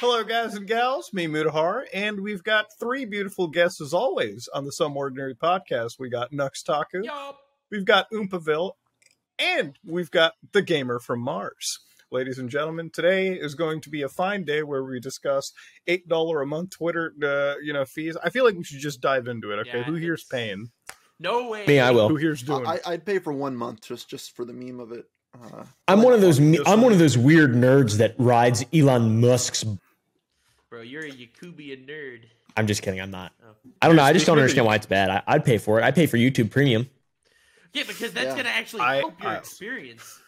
Hello, guys and gals. Me, Mutahar, and we've got three beautiful guests as always on the Some Ordinary podcast. We got Nux Taku, Yup. we've got Oompaville, and we've got the Gamer from Mars. Ladies and gentlemen, today is going to be a fine day where we discuss eight dollar a month Twitter, uh, you know, fees. I feel like we should just dive into it. Okay, Yeah, who here's it's- paying? No way. Me, I will. Who here's doing? I, I'd pay for one month just just for the meme of it. Uh, I'm one of those. me- I'm one. one of those weird nerds that rides Elon Musk's. Bro, you're a Yakubian nerd. I'm just kidding. I'm not. Oh. I don't know. I just don't understand why it's bad. I, I'd pay for it. I pay for YouTube Premium. Yeah, because that's Yeah. gonna actually I- help your I- experience.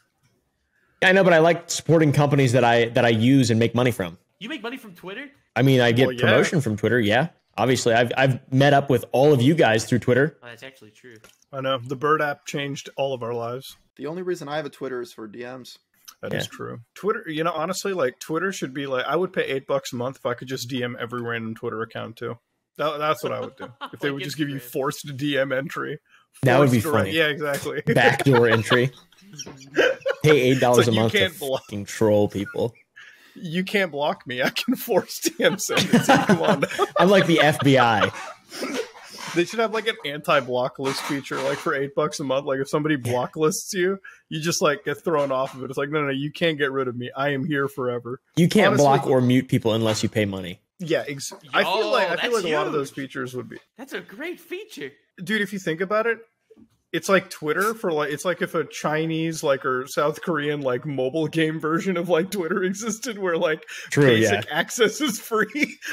I know, but I like supporting companies that I that I use and make money from. You make money from Twitter? I mean, I get Well, yeah. promotion from Twitter. Yeah, obviously, I've I've met up with all of you guys through Twitter. Oh, that's actually true. I know the Bird app changed all of our lives. the only reason I have a Twitter is for DMs. That is Yeah. true. Twitter, you know, honestly, like Twitter should be like I would pay eight bucks a month if I could just DM every random Twitter account too. That, that's what I would do. If they would just give you forced DM entry. That would be Forced direct- funny. Yeah, exactly. Backdoor entry. Pay eight dollars like a month to can't block- fucking troll people. you can't block me. I can force DM send it to. Come on. I'm like the FBI. They should have like an anti-block list feature, like for eight bucks a month. Like if somebody block lists you, you just like get thrown off of it. It's like, no, no, you can't get rid of me. I am here forever. You can't Honestly- block or mute people unless you pay money. Yeah, ex- I feel Yo, like I feel that's like a lot of those features would be That's a great feature. dude if you think about it it's like twitter for like it's like if a chinese like or south korean like mobile game version of like twitter existed where like True. basic Yeah. access is free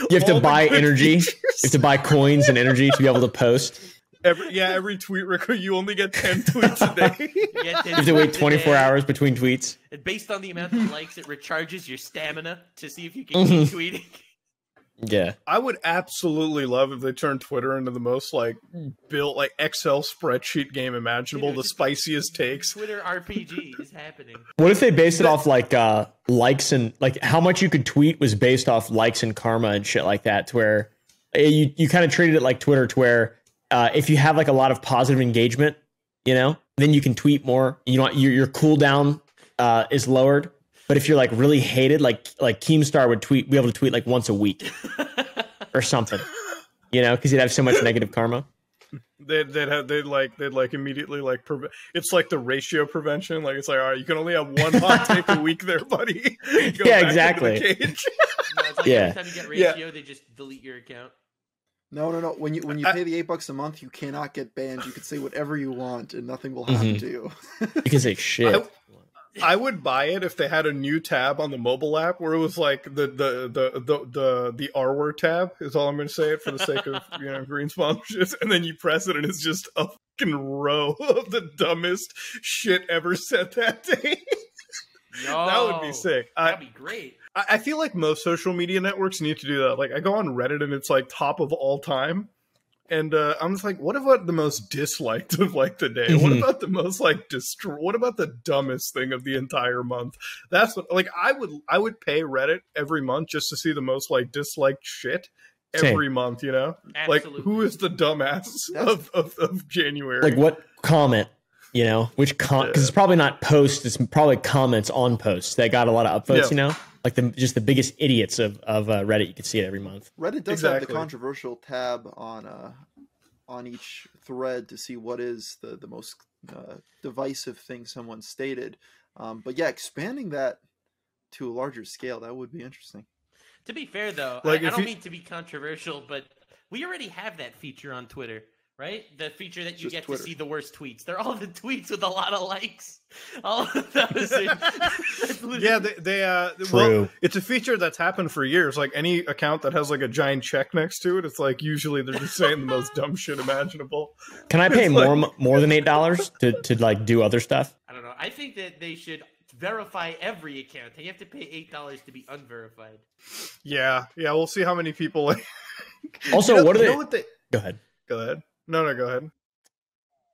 You have to buy energy. features- You have to buy coins and energy to be able to post. every, yeah every tweet record you only get 10 tweets a day You You have to wait 24 hours. hours between tweets. And based on the amount of likes, it recharges your stamina to see if you can keep mm-hmm. tweeting. Yeah. i would absolutely love if they turned twitter into the most like built like excel spreadsheet game imaginable Dude, the spiciest takes Twitter RPG is happening. What if they based it off like uh likes and like how much you could tweet was based off likes and karma and shit like that to where eh, you you kind of treated it like Twitter to where uh if you have like a lot of positive engagement, you know, then you can tweet more. You know your your cooldown uh is lowered. But if you're like really hated, like like Keemstar would tweet be able to tweet like once a week or something. You know, because he'd have so much negative karma. they'd, they'd have they'd like they'd like immediately like preve- it's like the ratio prevention like it's like all right you can only have one hot take a week there buddy Go Yeah, back into the exactly. cage. No, it's like Yeah. every time you get Yeah. ratio, they just delete your account. No, no, no. When you when you I- pay the eight bucks a month, you cannot get banned. You can say whatever you want, and nothing will happen Mhm. to you. You can say shit. I- I would buy it if they had a new tab on the mobile app where it was like the the the the the, the R word tab is all I'm going to say it for the sake of you know green sponsorships, and then you press it and it's just a fucking row of the dumbest shit ever said that day. Yo, that would be sick. That'd be great. I I feel like most social media networks need to do that. Like I go on Reddit and it's like top of all time. And uh, I'm just like, what about the most disliked of like the day? What Mhm. about the most like destroy? What about the dumbest thing of the entire month? That's what like I would I would pay Reddit every month just to see the most like disliked shit Same. every month. You know, Absolutely. like who is the dumbass of, of of January? like what comment you know which com because it's probably not posts it's probably comments on posts that got a lot of upvotes Yeah. you know like the just the biggest idiots of of uh, reddit you can see it every month Reddit does have the controversial tab on uh on each thread to see what is the the most uh, divisive thing someone stated. Um, but yeah, expanding that to a larger scale that would be interesting. To be fair, though, Like, I, I don't you- mean to be controversial, but we already have that feature on Twitter, right? The feature that you get Twitter. to see the worst tweets. They're all the tweets with a lot of likes. All of those. Are, Yeah, they, they uh, True. well, it's a feature that's happened for years. Like any account that has like a giant check next to it, it's like usually they're just saying the most dumb shit imaginable. can i pay It's more like- more than eight dollars to to like do other stuff I don't know. I think that they should verify every account. You have to pay eight dollars to be unverified. Yeah, yeah, we'll see how many people. Like, Also, You know- what are you they- know what they? go ahead Go ahead. No, no, go ahead.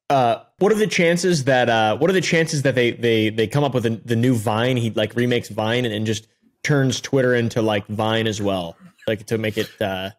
uh what are the chances that uh what are the chances that they they they come up with a, the new vine he like remakes vine and, and just turns twitter into like vine as well like to make it uh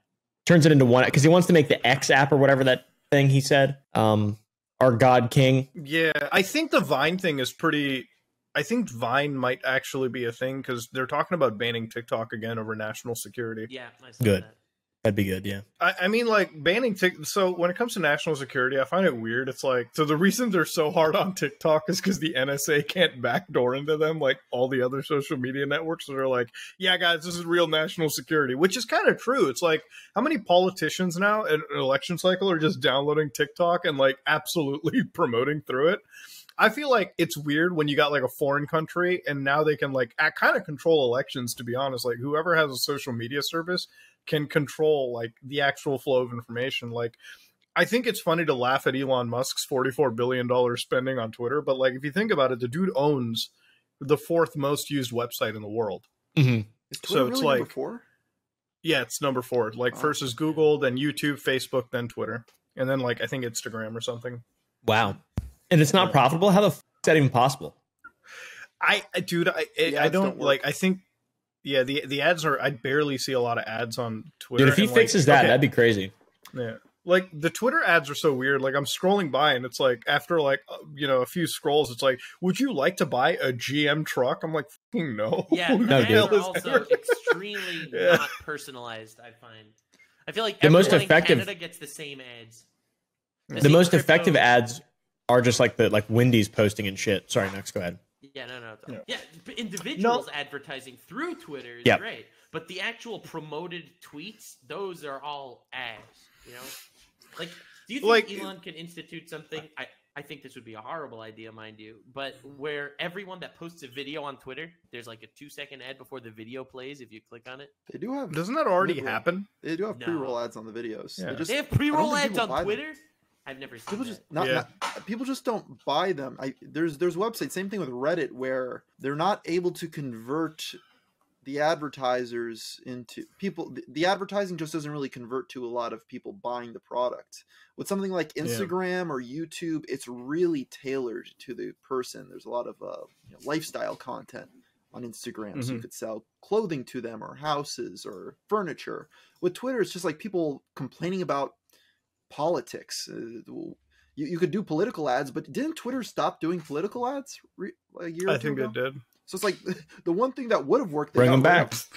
turns it into one because he wants to make the x app or whatever that thing he said um our god king Yeah, I think the Vine thing is pretty I think Vine might actually be a thing because they're talking about banning TikTok again over national security. Yeah, I Good. that. That'd be good. Yeah. I, I mean, like banning Tik. So when it comes to national security, I find it weird. It's like so the reason they're so hard on TikTok is because the NSA can't backdoor into them like all the other social media networks. So they're like, yeah, guys, this is real national security, which is kind of true. It's like how many politicians now in an election cycle are just downloading TikTok and like absolutely promoting through it. I feel like it's weird when you got like a foreign country and now they can like kind of control elections. To be honest, like whoever has a social media service can control like the actual flow of information. Like, I think it's funny to laugh at Elon Musk's forty-four billion dollars spending on Twitter, but like if you think about it, the dude owns the fourth most used website in the world. Mm-hmm. Is So it's really number like- four? Yeah, it's number four. Like Wow. first is Google, then YouTube, Facebook, then Twitter, and then like I think Instagram or something. Wow. And it's not Yeah. profitable. How the f- is that even possible? I, I dude, I, The I don't don't like. I think, yeah, the the ads are. I barely see a lot of ads on Twitter. Dude, if he and, like, fixes that, okay, that'd be crazy. Yeah. Like the Twitter ads are so weird. Like I'm scrolling by and it's like after like uh, you know a few scrolls, it's like, would you like to buy a GM truck? I'm like, fucking no. Yeah, Who the the No, ads are also ever- extremely Yeah. not personalized. I find. I feel like The most effective- Canada gets the same ads. The The most crypto- effective ads are just like the like Wendy's posting and shit. Sorry, next go ahead. Yeah, no, no, Yeah. yeah. but individuals advertising through Twitter is Yeah. great, but the actual promoted tweets, those are all ads. You know, like, do you think Like- Elon can institute something? I, I think this would be a horrible idea, mind you, but where everyone that posts a video on Twitter, there's like a two second ad before the video plays if you click on it. They do have Doesn't that already Mid-roll. happen? they do have No. pre-roll ads on the videos. Yeah. They just They have pre-roll ads on Twitter. them. Twitter. I've never seen people that. just not, Yeah. not people just don't buy them. I there's there's websites same thing with Reddit where they're not able to convert the advertisers into people the, the advertising just doesn't really convert to a lot of people buying the product. With something like Yeah. Instagram or YouTube, it's really tailored to the person. There's a lot of uh, you know, lifestyle content on Instagram, so you Mhm. could sell clothing to them or houses or furniture. With Twitter, it's just like people complaining about politics. Uh, you, you could do political ads, but didn't Twitter stop doing political ads re- a year? or I think ago? it did. So it's like the one thing that would have worked. Bring them back. of.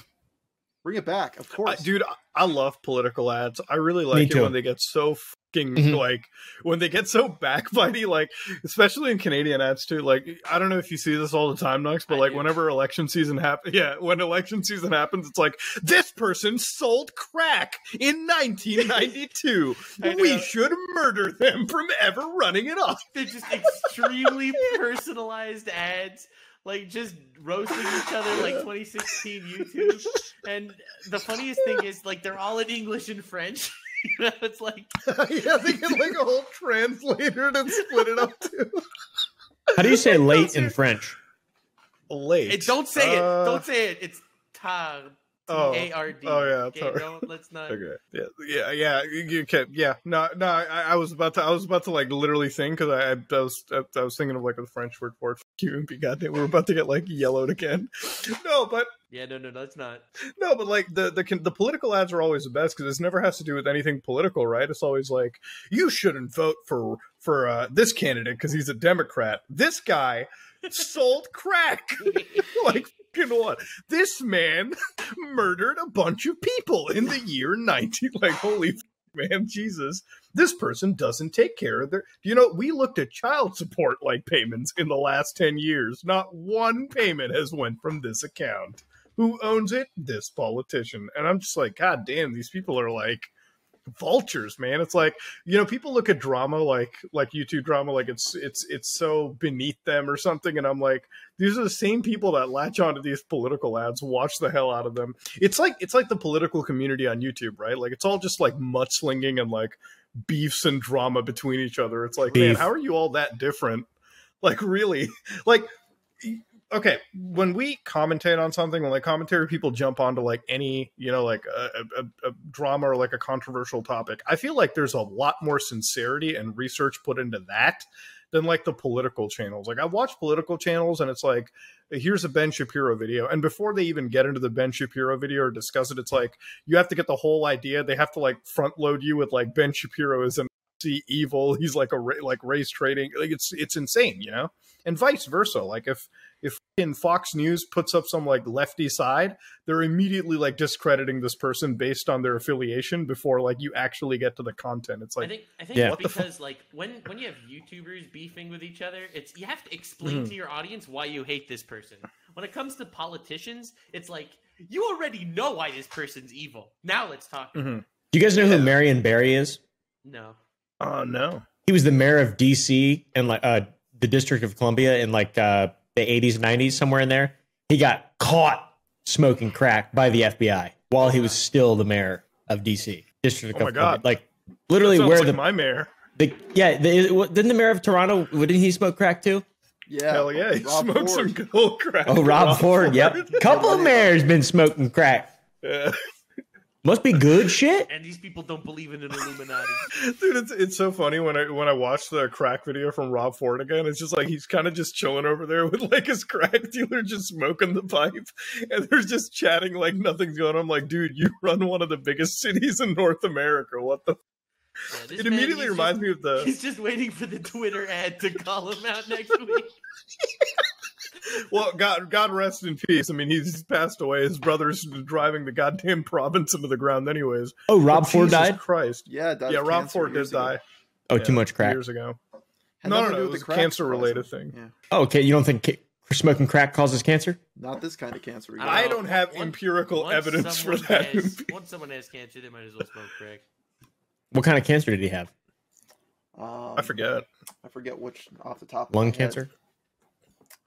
Bring it back, of I, course, dude, I, I love political ads. I really like it too. when they get so fucking Mhm. like when they get so backbitey, like especially in Canadian ads too. Like I don't know if you see this all the time, Nux, but I like do. whenever election season happens, yeah, when election season happens, it's like this person sold crack in 1992. We know. should murder them from ever running it off. They're just extremely personalized ads, like just roasting each other like 2016 YouTube. And the funniest thing is, like, they're all in English and French. you know, it's like yeah, they get like a whole translator to split it up too. How do you say late in French? Late. it, don't say it. Uh, Don't say it. It's tar. Oh. T A R D. Oh, yeah, Okay, tar. don't, let's not. Okay. Yeah. Yeah. Yeah. You you can. Yeah. No. No. I, I was about to. I was about to like literally think because I, I was. I, I was thinking of like the French word for it. Fuck you and be goddamn. We're about to get like yellowed again. No, but Yeah, no, no, that's not. no, but like the the the political ads are always the best because this never has to do with anything political, right? It's always like you shouldn't vote for for uh, this candidate because he's a Democrat. This guy sold crack. like fucking what? This man murdered a bunch of people in the year 19. Like holy man, Jesus! This person doesn't take care of their. You know, we looked at child support like payments in the last 10 years. Not one payment has went from this account. Who owns it? This politician. And I'm just like, God damn, these people are like vultures, man. It's like, you know, people look at drama like like YouTube drama like it's it's it's so beneath them or something. And I'm like, these are the same people that latch onto these political ads, watch the hell out of them. It's like it's like the political community on YouTube, right? Like it's all just like mudslinging and like beefs and drama between each other. It's like, man, how are you all that different? Like really? Like okay, when we commentate on something, when like commentary people jump onto like any, you know, like a, a, a drama or like a controversial topic, I feel like there's a lot more sincerity and research put into that than like the political channels. Like I watch political channels and it's like, here's a Ben Shapiro video. And before they even get into the Ben Shapiro video or discuss it, it's like you have to get the whole idea. They have to like front load you with like Ben Shapiro is an evil. He's like a ra- like race trading. Like it's it's insane, you know. And vice versa. Like if if in Fox News puts up some like lefty side, they're immediately like discrediting this person based on their affiliation before like you actually get to the content. It's like I like think I think Yeah. it's What the fu- because like when when you have YouTubers beefing with each other, it's you have to explain Mhm. to your audience why you hate this person. When it comes to politicians, it's like you already know why this person's evil. Now let's talk. Mhm. Do you guys know Yeah. who Marion Barry is? No. Oh no. He was the mayor of DC and like uh, the District of Columbia in like uh, the 80s, 90s, somewhere in there. He got caught smoking crack by the FBI while he was still the mayor of DC, District Oh my of Columbia. God. Like literally where like the, my mayor. the yeah the, didn't the mayor of Toronto didn't he smoke crack too? Yeah, Hell yeah, he Rob smoked some Ford. good old crack. Oh, Rob, Ford. Yep, couple of mayors been smoking crack. Yeah. Must be good shit. And these people don't believe in an Illuminati. Dude, it's it's so funny when I when I watch the crack video from Rob Ford again. It's just like he's kind of just chilling over there with like his crack dealer, just smoking the pipe, and they're just chatting like nothing's going on. I'm like, dude, you run one of the biggest cities in North America. What the? Yeah, It man, immediately reminds just, me of the. He's just waiting for the Twitter ad to call him out next week. Well, God, God rest in peace. I mean, he's passed away. His brother's driving the goddamn province into the ground, anyways. Oh, Rob But Ford Jesus died. Christ. Yeah, died Yeah, Rob Ford did ago. die. Oh, Yeah, too much crack. years ago. Had No, no, no, do it with was the a cancer-related thing. Yeah, Oh, okay, you don't think ca- smoking crack causes cancer? not this kind of cancer. I. I don't have Once- empirical Once evidence for that. Has, once someone has cancer, they might as well smoke crack. What kind of cancer did he have? Um, I forget. I forget which off the top. of Lung my head. cancer?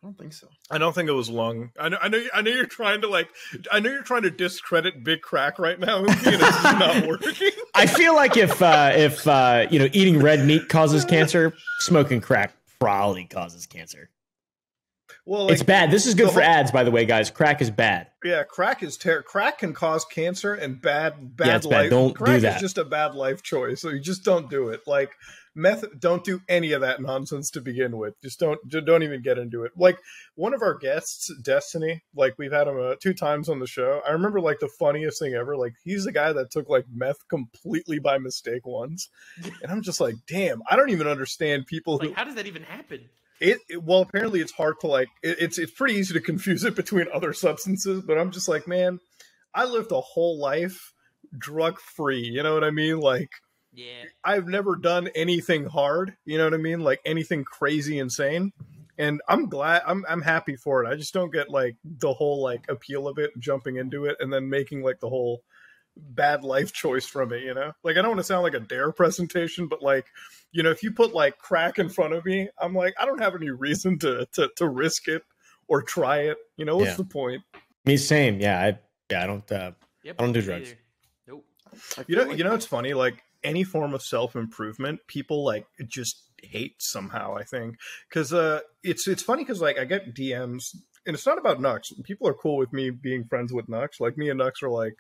I don't think so. I don't think it was lung. I know. I know. I know you're trying to like. I know you're trying to discredit Big Crack right now, and it's not working. I feel like if uh, if uh, you know eating red meat causes cancer, smoking crack probably causes cancer. Well, like, it's bad. This is good for whole- ads, by the way, guys. Crack is bad. yeah, crack is ter- crack can cause cancer and bad bad Yeah, it's bad. life. Don't do crack that. is just a bad life choice, so you just don't do it. Like meth, don't do any of that nonsense to begin with. Just don't just don't even get into it. Like one of our guests, Destiny, like we've had him uh, two times on the show. I remember like the funniest thing ever. Like he's the guy that took like meth completely by mistake once, and I'm just like, damn, I don't even understand people who Like, how does that even happen? it, it- well apparently it's hard to like it, it's it's pretty easy to confuse it between other substances but i'm just like man i lived a whole life drug free you know what i mean like Yeah. i've never done anything hard you know what i mean like anything crazy insane and i'm glad i'm i'm happy for it i just don't get like the whole like appeal of it jumping into it and then making like the whole bad life choice from it you know like i don't want to sound like a dare presentation but like you know if you put like crack in front of me i'm like i don't have any reason to to, to risk it or try it you know what's Yeah. the point Me same. Yeah, I yeah I don't. Uh, Yep. I don't do drugs. neither. Nope. You know like- you know it's funny like any form of self-improvement people like just hate somehow i think because uh it's it's funny because like i get dms and it's not about nux people are cool with me being friends with nux like me and nux are like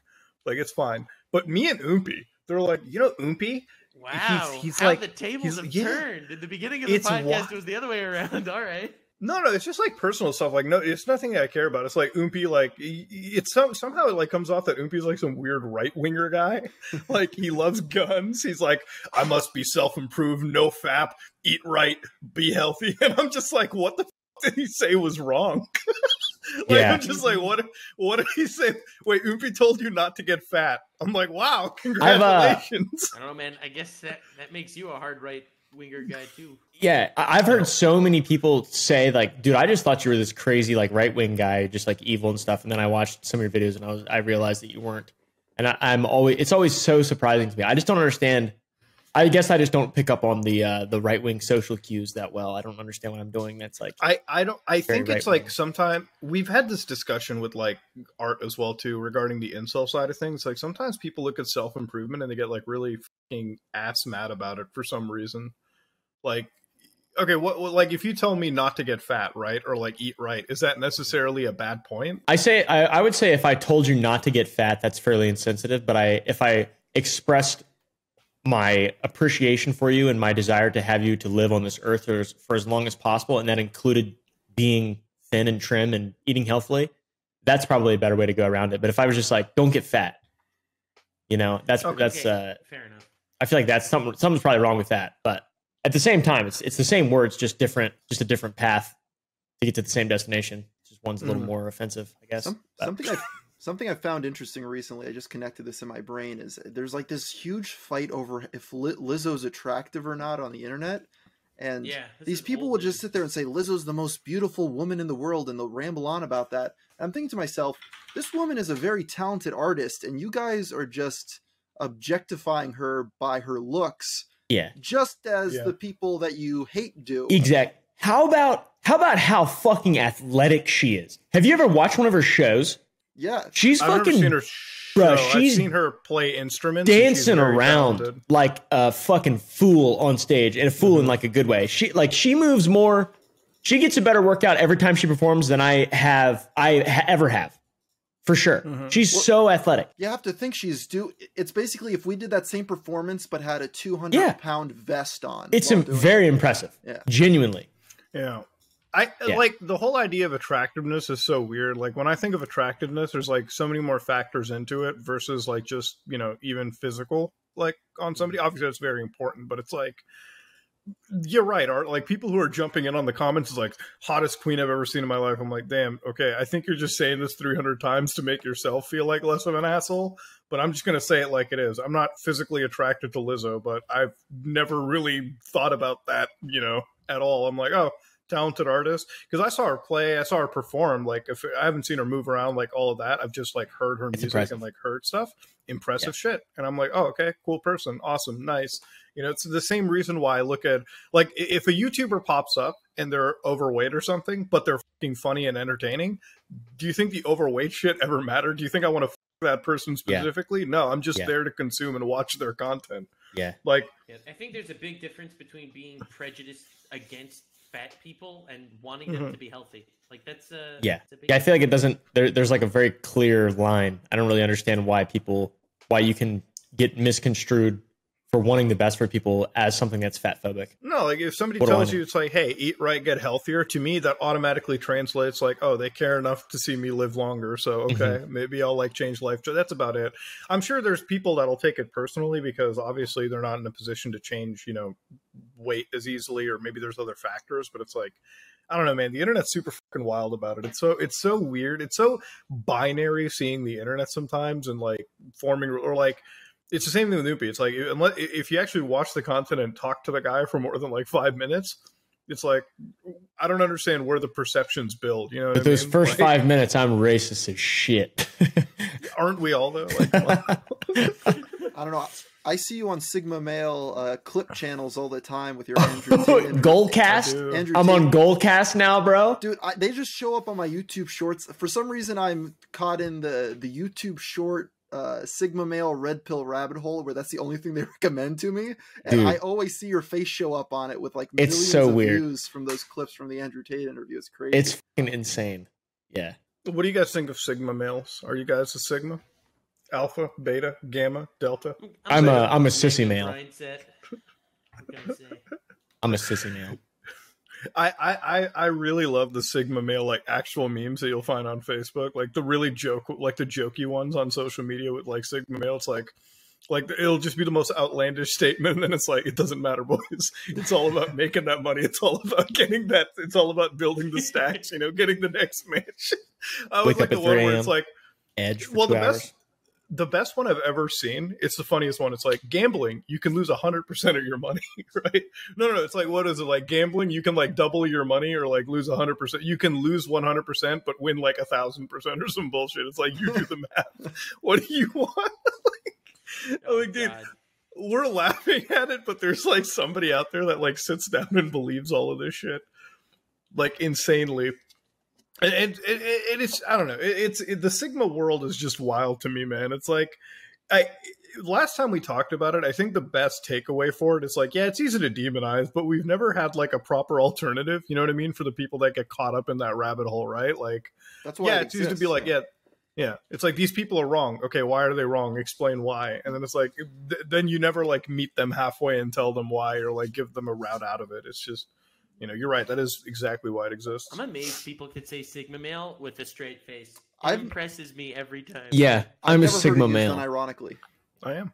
like it's fine but me and oompy they're like you know oompy Wow. he's how like- the tables have yeah. turned. In the beginning of the podcast, wa- it was the other way around. All right. No, no, it's just like personal stuff. Like, no, it's nothing I care about. It's like Oompy, like y- y- it's some somehow it like comes off that Oompy's like some weird right winger guy. like he loves guns. He's like, I must be self improved, no fap, eat right, be healthy. And I'm just like, what the f- did he say was wrong? like, Yeah. I'm just like, what? What did he say? Wait, Oompy told you not to get fat. I'm like, wow, uh, congratulations. I don't know, man. I guess that, that makes you a hard right winger guy, too. yeah, I've heard so many people say like, "Dude, I just thought you were this crazy like right wing guy, just like evil and stuff." And then I watched some of your videos and I was I realized that you weren't. And I, I'm always it's always so surprising to me. I just don't understand. I guess I just don't pick up on the uh, the right wing social cues that well. I don't understand what I'm doing. That's like I, I don't I think it's right-wing. like sometime we've had this discussion with like art as well too regarding the incel side of things. Like sometimes people look at self improvement and they get like really fucking ass mad about it for some reason. Like okay, what, what like if you tell me not to get fat, right, or like eat right, is that necessarily a bad point? I say I, I would say if I told you not to get fat, that's fairly insensitive. But I if I expressed my appreciation for you and my desire to have you to live on this earth for, as- for as long as possible, and that included being thin and trim and eating healthily, that's probably a better way to go around it. But if I was just like, don't get fat, you know, that's Okay. that's uh, Fair enough. I feel like that's something something's probably wrong with that. But at the same time, it's it's the same words, just different, just a different path to get to the same destination. Just one's a little Mhm. more offensive, I guess. Some, something I something I found interesting recently. I just connected this in my brain. Is there's like this huge fight over if Li- Lizzo's attractive or not on the internet, and Yeah, these people old will just sit there and say Lizzo's the most beautiful woman in the world, and they'll ramble on about that. And I'm thinking to myself, this woman is a very talented artist, and you guys are just objectifying her by her looks, yeah, just as Yeah. the people that you hate do. exact. How about how about how fucking athletic she is? Have you ever watched one of her shows? Yeah, She's I've never fucking seen her show. Bruh, I've she's seen her play instruments. dancing around talented. like a fucking fool on stage and a fool Mm-hmm. in like a good way. She like she moves more. She gets a better workout every time she performs than I have I ha- ever have, for sure. Mhm. She's Well- so athletic. You have to think she's do. It's basically if we did that same performance but had a 200 Yeah. pound vest on. It's im- doing it. very impressive. Yeah. Genuinely. Yeah. I Yeah. like the whole idea of attractiveness is so weird. Like when I think of attractiveness, there's like so many more factors into it versus like just, you know, even physical like on somebody. Mm-hmm. Obviously that's very important, but it's like you're right, Art. Like people who are jumping in on the comments is like hottest queen I've ever seen in my life. I'm like, damn, okay, I think you're just saying this 300 times to make yourself feel like less of an asshole. But I'm just gonna say it like it is. I'm not physically attracted to Lizzo, but I've never really thought about that, you know, at all. I'm like, oh, talented artist because I saw her play, I saw her perform. Like, if I haven't seen her move around, like all of that, I've just like heard her It's music impressive. and like heard stuff. Impressive shit, and I'm like, oh, okay, cool person, awesome, nice. You know, it's the same reason why I look at like if a YouTuber pops up and they're overweight or something, but they're fucking funny and entertaining. Do you think the overweight shit ever mattered? Do you think I want to that person Yeah. specifically? No, I'm just Yeah. there to consume and watch their content. Yeah. Like, Yeah, I think there's a big difference between being prejudiced against fat people and wanting them Mhm. to be healthy. Like that's uh Yeah. that's a big Yeah, I feel like it doesn't there, there's like a very clear line. I don't really understand why people why you can get misconstrued for wanting the best for people as something that's fat phobic. No, like if somebody What tells you it's like, hey, eat right, get healthier, to me that automatically translates like, oh, they care enough to see me live longer. So Mm-hmm. okay, maybe I'll like change life. So that's about it. I'm sure there's people that'll take it personally because obviously they're not in a position to change, you know, weight as easily, or maybe there's other factors, but it's like I don't know, man. The internet's super fucking wild about it. It's so it's so weird. It's so binary seeing the internet sometimes and like forming or like it's the same thing with Noopy. It's like unless if you actually watch the content and talk to the guy for more than like five minutes, it's like I don't understand where the perceptions build. You know, what But I those mean? first Like, five minutes, I'm racist as shit. aren't we all though? Like. I don't know. I see you on Sigma Male uh, clip channels all the time with your Andrew Tate. I Goldcast. do. Andrew I'm Tate- on Goldcast now, bro. Dude, I, they just show up on my YouTube shorts. For some reason, I'm caught in the the YouTube short uh, Sigma Male Red Pill rabbit hole, where that's the only thing they recommend to me, and Dude. I always see your face show up on it with like It's millions so of weird. views from those clips from the Andrew Tate interview. It's crazy. It's fucking insane. Yeah. what do you guys think of Sigma males? Are you guys a Sigma? Alpha, beta, gamma, delta? I'm a- I'm a sissy male. I'm gonna say. I'm a sissy man. I, I, I- really love the Sigma male like actual memes that you'll find on Facebook, like the really joke, like the jokey ones on social media with like Sigma male. It's like, like it'll just be the most outlandish statement, and then it's like it doesn't matter, boys. It's all about making that money. It's all about getting that. It's all about building the stacks. You know, getting the next match. I was Wake like the one where it's like Edge for well the hours. best the best one i've ever seen it's the funniest one. It's like gambling you can lose 100% of your money right? No no no it's like what is it like gambling you can like double your money or like lose 100% you can lose 100% but win like a thousand percent or some bullshit. It's like you do the math. What do you want? Like, Oh, like, dude God. we're laughing at it, but there's like somebody out there that like sits down and believes all of this shit, like insanely. And, and- and it's I don't know. It, it's it, the Sigma world is just wild to me, man. It's like I last time we talked about it, I think the best takeaway for it is like, yeah, it's easy to demonize, but we've never had like a proper alternative. You know what I mean for the people that get caught up in that rabbit hole, right? Like That's why yeah, it it's easy to be like, yeah, yeah. It's like these people are wrong. Okay, why are they wrong? Explain why. And then it's like, th- then you never like meet them halfway and tell them why, or like give them a route out of it. It's just, you know, you're right. That is exactly why it exists. I'm amazed people could say Sigma male with a straight face. It I've- impresses me every time. Yeah, I've I'm a never heard it Sigma used male. Unironically. I am.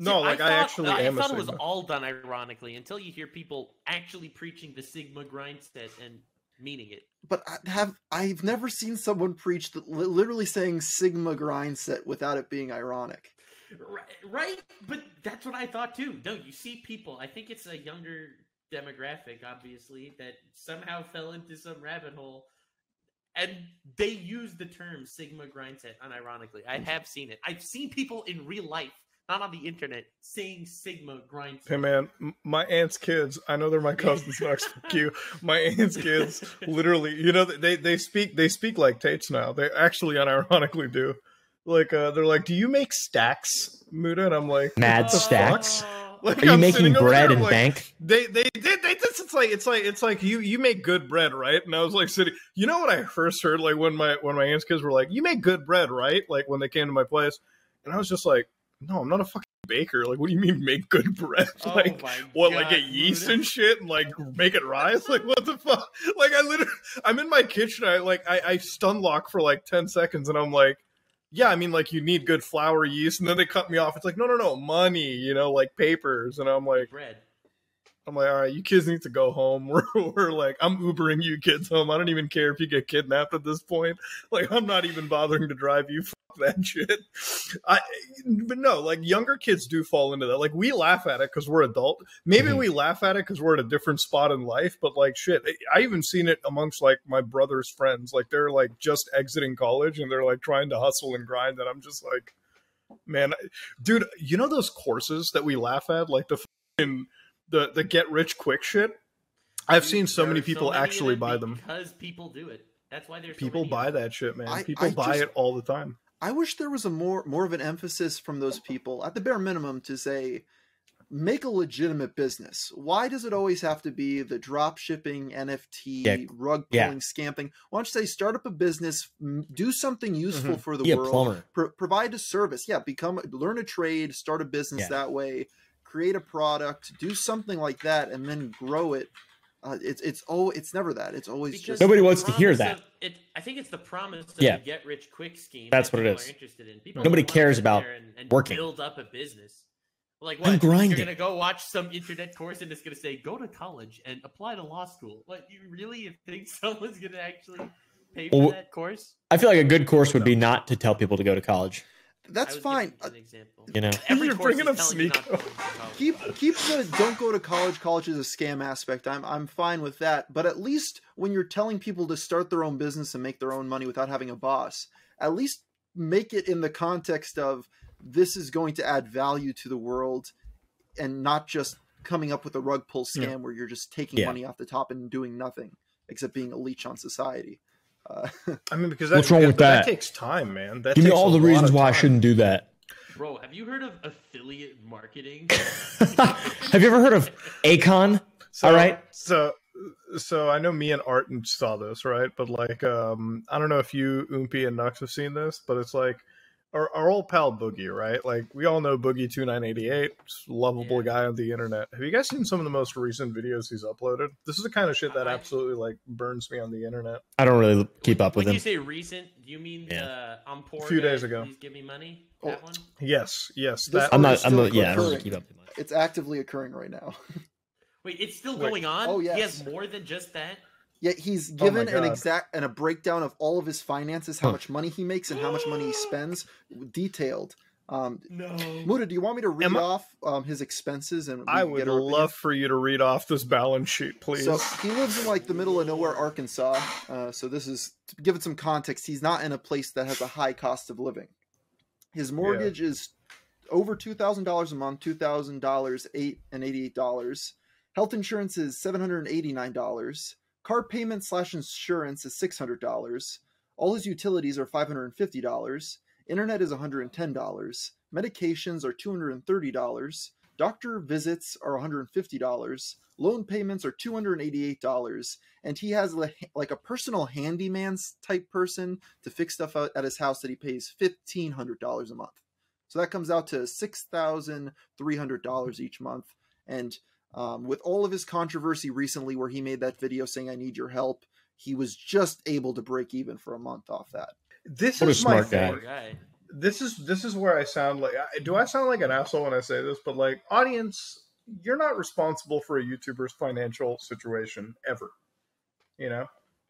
No, See, like I, thought- actually I am a thought it was Sigma. all done ironically until you hear people actually preaching the Sigma grind set and meaning it. But I have I've never seen someone preach the, li- literally saying Sigma grind set without it being ironic. Right, right, but that's what I thought too. No, you see people. I think it's a younger demographic, obviously, that somehow fell into some rabbit hole, and they use the term Sigma grind set unironically. I have seen it. I've seen people in real life, not on the internet, saying Sigma grind set. Hey man, my aunt's kids. I know they're my cousins. Max, fuck you. My aunt's kids, literally, you know, they they speak they speak like Tates now. They actually unironically do. Like, uh, they're like, "Do you make stacks, Muda?" And I'm like, Mad stacks? Oh, Like, Are you I'm making bread here, and like, bank? They they did they this it's like it's like it's like you you make good bread, right? And I was like sitting you know what I first heard like when my when my aunt's kids were like, You make good bread, right? Like when they came to my place. And I was just like, No, I'm not a fucking baker. Like what do you mean make good bread? Oh like my what like God, get yeast Muda. and shit and like make it rise? Like what the fuck? Like I literally I'm in my kitchen, I like I, I stun lock for like ten seconds and I'm like yeah, I mean, like you need good flour yeast, and then they cut me off. It's like, no, no, no, money, you know, like papers, and I'm like, bread. I'm like, all right, you kids need to go home. We're, we're like, I'm Ubering you kids home. I don't even care if you get kidnapped at this point. Like, I'm not even bothering to drive you. Fuck that shit. I, but no, like younger kids do fall into that. Like we laugh at it because we're adult. Maybe Mhm. we laugh at it because we're at a different spot in life. But like shit, I even seen it amongst like my brother's friends. Like they're like just exiting college and they're like trying to hustle and grind. And I'm just like, man, I- dude, you know those courses that we laugh at, like the fucking the the get rich quick shit. I've Dude, seen so many are people many actually buy them. because people do it. That's why there's so People many of buy them. that shit, man. I- people I buy just- it all the time. I wish there was a more more of an emphasis from those people at the bare minimum to say make a legitimate business. Why does it always have to be the drop shipping, NFT, Yeah. rug Yeah. pulling, scamping? Why don't you say start up a business, do something useful Mhm. for the Be a world, pro- provide a service. Yeah, become learn a trade, start a business Yeah. that way, create a product, do something like that, and then grow it. Uh, it's it's oh, it's never that. It's always Because just Nobody wants to hear that. of- it, I think it's the promise of Yeah. the get rich quick scheme. That's that what it people is. Are interested in. People Nobody cares about and, and working. Build up a business. Like I'm grinding. You're gonna go watch some internet course and it's gonna say go to college and apply to law school. What you really think someone's gonna actually pay for Well, that course? I feel like a good course would be not to tell people to go to college. I that's fine. giving Uh, an example. You know, Every You're bringing up telling you not Sneako. going to college. keep keep the don't go to college college is a scam aspect i'm i'm fine with that but at least when you're telling people to start their own business and make their own money without having a boss at least make it in the context of this is going to add value to the world and not just coming up with a rug pull scam Yeah. where you're just taking Yeah. money off the top and doing nothing except being a leech on society uh, I mean, because that, What's wrong with that? that? takes time, man. That give me all the reasons why I shouldn't do that. Bro, have you heard of affiliate marketing? Have you ever heard of Acon? So, All right. So, so I know me and Art saw this, right? But like, um, I don't know if you, Oompy, and Nux have seen this, but it's like our, our old pal Boogie, right? Like, we all know Boogie two nine eighty eight, lovable Yeah. guy on the internet. Have you guys seen some of the most recent videos he's uploaded? This is the kind of shit that absolutely like burns me on the internet. I don't really keep up with when him. you say recent, do you mean Yeah. uh, I'm poor? A few guys, days ago. Please give me money. Oh. That one. Yes, yes. This That, I'm not. I'm not. Yeah, I don't really keep up. it's actively occurring right now Wait, it's still Wait. going on. Oh, He has more than just that. Yeah, he's Oh given an exact and a breakdown of all of his finances, how much money he makes and how much money he spends, detailed. Um, No. Muda, do you want me to read Am I- off um, his expenses and I would get love for you to read off this balance sheet, please. So he lives in like the middle of nowhere, Arkansas. Uh, so this is to give it some context. He's not in a place that has a high cost of living. His mortgage is over two thousand dollars a month, two thousand dollars eight and eighty eight dollars. Health insurance is seven hundred and eighty nine dollars. Car payment slash insurance is six hundred dollars. All his utilities are five hundred and fifty dollars. Internet is one hundred and ten dollars. Medications are two hundred and thirty dollars. Doctor visits are one hundred and fifty dollars. Loan payments are two hundred and he has like a personal handyman type person to fix stuff out at his house that he pays fifteen hundred dollars a month. So that comes out to six thousand three hundred dollars each month. And um, with all of his controversy recently, where he made that video saying "I need your help," he was just able to break even for a month off that. this What a is my guy. thing. Guy. this is this is where I sound like do I sound like an asshole when I say this? But like audience, you're not responsible for a YouTuber's financial situation ever. You know,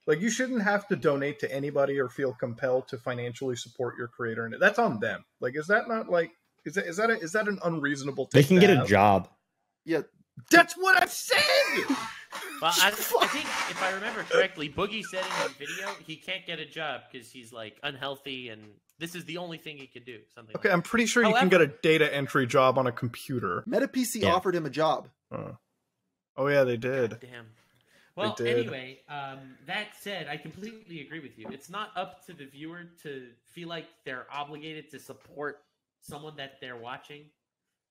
like you shouldn't have to donate to anybody or feel compelled to financially support your creator, and that's on them. Like, is that not like is that is that a, is that an unreasonable? They can to get a job. Yeah, That's what I said. Well, I, I think if I remember correctly, Boogie said in the video he can't get a job because he's like unhealthy, and this is the only thing he could do. Something. Okay, like I'm pretty sure you can get a data entry job on a computer. MetaPC Yeah. offered him a job. Uh, oh yeah, they that. did. Damn. Well, did. anyway, um, that said, I completely agree with you. It's not up to the viewer to feel like they're obligated to support someone that they're watching.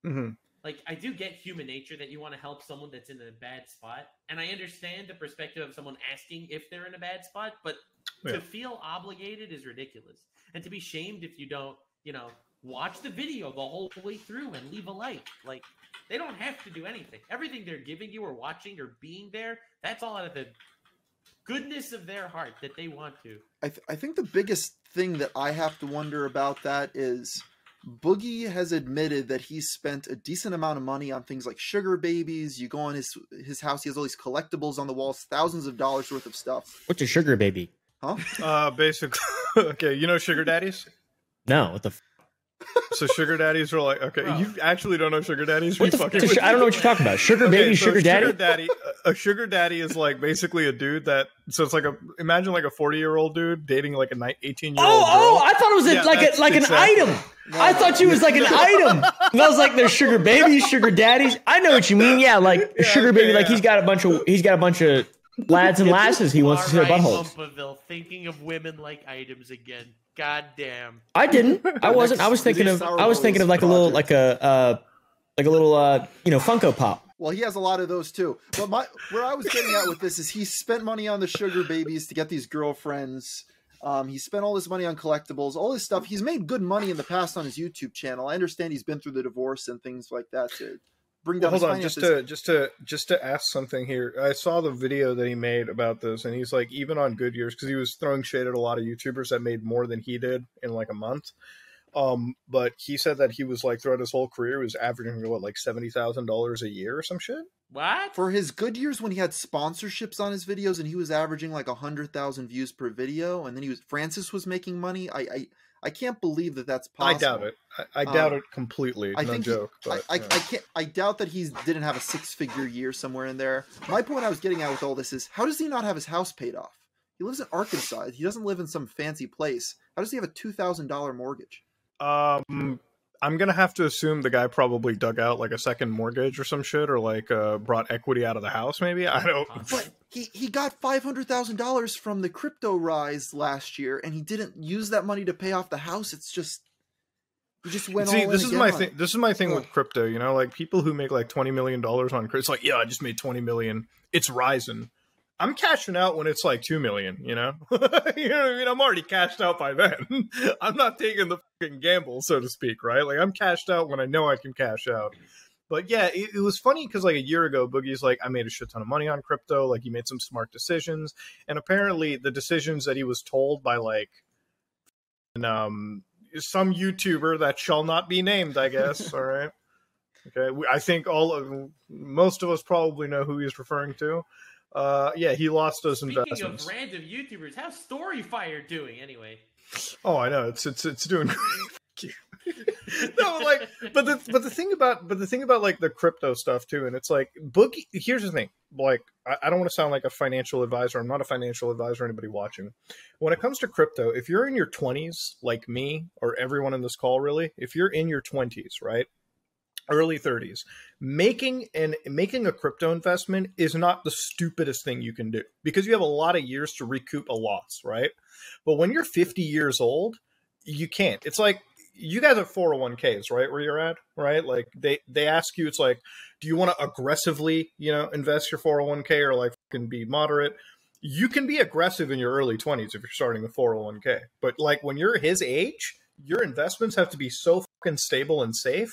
hmm like I do get human nature that you want to help someone that's in a bad spot, and I understand the perspective of someone asking if they're in a bad spot, but Yeah. to feel obligated is ridiculous, and to be shamed if you don't, you know, watch the video the whole way through and leave a like. Like they don't have to do anything. Everything they're giving you or watching or being there, that's all out of the goodness of their heart that they want to. I, th- I think the biggest thing that I have to wonder about that is Boogie has admitted that he spent a decent amount of money on things like sugar babies. You go on his his house, he has all these collectibles on the walls, thousands of dollars worth of stuff. What's a sugar baby? Huh? Uh, basically, okay. You know sugar daddies. No, what the? F- So sugar daddies are like okay. Bro. You actually don't know sugar daddies. what the? fucking F- with I don't know what you're talking about. Sugar Okay, baby, so sugar daddy. Sugar daddy. A sugar daddy is like basically a dude that. So it's like a imagine like a forty year old dude dating like a ni- eighteen year Oh, old oh! girl. Oh, I thought it was a, Yeah, like a, that's like an exactly- item. I thought you was like an item. And I was like, "There's sugar babies, sugar daddies." I know what you mean. Yeah, like a sugar okay, baby. Like he's got a bunch of he's got a bunch of lads and lasses he wants to see their buttholes. Thinking of women like items again. God damn. I didn't. I wasn't. I was thinking of. I was thinking of like a little, like a, uh, like a little, uh, you know, Funko Pop. Well, he has a lot of those too. But my where I was getting at with this is he spent money on the sugar babies to get these girlfriends. Um, he spent all this money on collectibles, all this stuff. He's made good money in the past on his YouTube channel. I understand he's been through the divorce and things like that to bring down Well, hold on, his just to just to just to ask something here. I saw the video that he made about this, and he's like, even on good years, because he was throwing shade at a lot of YouTubers that made more than he did in like a month. Um, but he said that he was like throughout his whole career, he was averaging what like seventy thousand dollars a year or some shit. What? for his good years when he had sponsorships on his videos and he was averaging like a hundred thousand views per video, and then he was Francis was making money. I I, I can't believe that that's possible. I doubt it. I, I Um, doubt it completely. I no think he- joke. I, but, I, yeah. I can't. I doubt that he didn't have a six-figure year somewhere in there. My point I was getting at with all this is, how does he not have his house paid off? He lives in Arkansas. He doesn't live in some fancy place. How does he have a two thousand dollar mortgage? Um, I'm gonna have to assume the guy probably dug out like a second mortgage or some shit, or like uh, brought equity out of the house. Maybe I don't. But he he got five hundred thousand dollars from the crypto rise last year, and he didn't use that money to pay off the house. It's just he just went See, all this in is again my thing. This is my thing with crypto. You know, like people who make like twenty million dollars on crypto. It's like, yeah, I just made twenty million. It's rising. I'm cashing out when it's like two million. You know, you know what I mean. I'm already cashed out by then. I'm not taking the fucking gamble, so to speak, right? Like I'm cashed out when I know I can cash out. But yeah, it, it was funny because like a year ago, Boogie's like, I made a shit ton of money on crypto. Like he made some smart decisions, and apparently the decisions that he was told by like, um, some YouTuber that shall not be named, I guess. all right. Okay. We, I think all of most of us probably know who he's referring to. Uh, yeah, he lost those Speaking investments. of random YouTubers, how's Storyfire doing anyway? Oh, I know. It's it's it's doing great. No, like, but the but the thing about but the thing about like the crypto stuff too, and it's like Boogie. Here's the thing. Like, I, I don't want to sound like a financial advisor. I'm not a financial advisor. Anybody watching? When it comes to crypto, if you're in your 20s, like me or everyone in this call, really, if you're in your 20s, right, early 30s, making and making a crypto investment is not the stupidest thing you can do because you have a lot of years to recoup a loss, right? But when you're 50 years old, you can't. It's like you guys have 401ks, right? Where you're at, right? Like they they ask you, it's like, do you want to aggressively, you know, invest your 401k or like can be moderate? You can be aggressive in your early 20s if you're starting a 401k, but like when you're his age, your investments have to be so fucking stable and safe.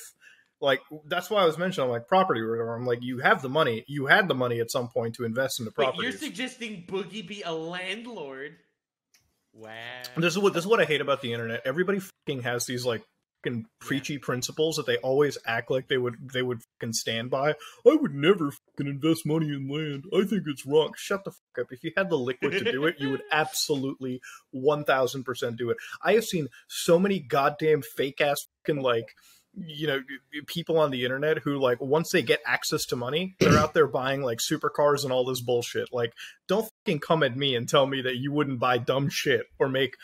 Like that's why I was mentioning like property or whatever. I'm like, you have the money, you had the money at some point to invest in the property. you're suggesting Boogie be a landlord? Wow. This is what this is what I hate about the internet. Everybody fucking has these like fucking preachy principles that they always act like they would they would fucking stand by. I would never fucking invest money in land. I think it's wrong. Shut the fuck up. If you had the liquid to do it, you would absolutely one thousand percent do it. I have seen so many goddamn fake ass fucking like you know people on the internet who like once they get access to money they're out there buying like supercars and all this bullshit. Like don't fucking come at me and tell me that you wouldn't buy dumb shit or make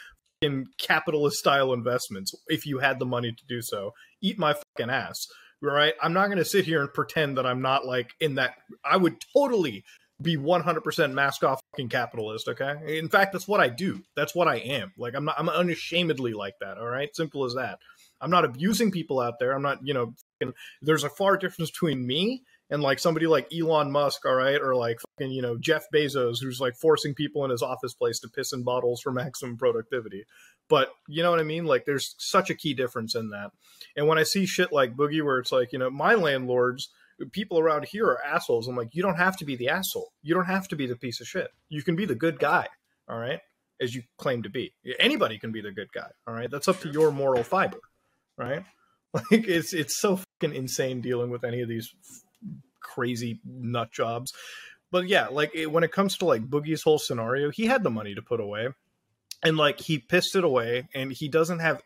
in capitalist style investments if you had the money to do so. Eat my fucking ass right? I'm not going to sit here and pretend that i'm not like in that i would totally be 100% mask off fucking capitalist okay? In fact that's what i do. That's what i am. Like i'm not i'm unashamedly like that all right? Simple as that I'm not abusing people out there. I'm not, you know, fucking, there's a far difference between me and like somebody like Elon Musk, all right, or like fucking, you know, Jeff Bezos, who's like forcing people in his office place to piss in bottles for maximum productivity. But you know what I mean? Like, there's such a key difference in that. And when I see shit like Boogie, where it's like, you know, my landlords, people around here are assholes. I'm like, you don't have to be the asshole. You don't have to be the piece of shit. You can be the good guy, all right, as you claim to be. Anybody can be the good guy, all right. That's up to your moral fiber right? Like it's it's so fucking insane dealing with any of these crazy nut jobs. But yeah, like it, when it comes to like Boogie's whole scenario, he had the money to put away. And like he pissed it away and he doesn't have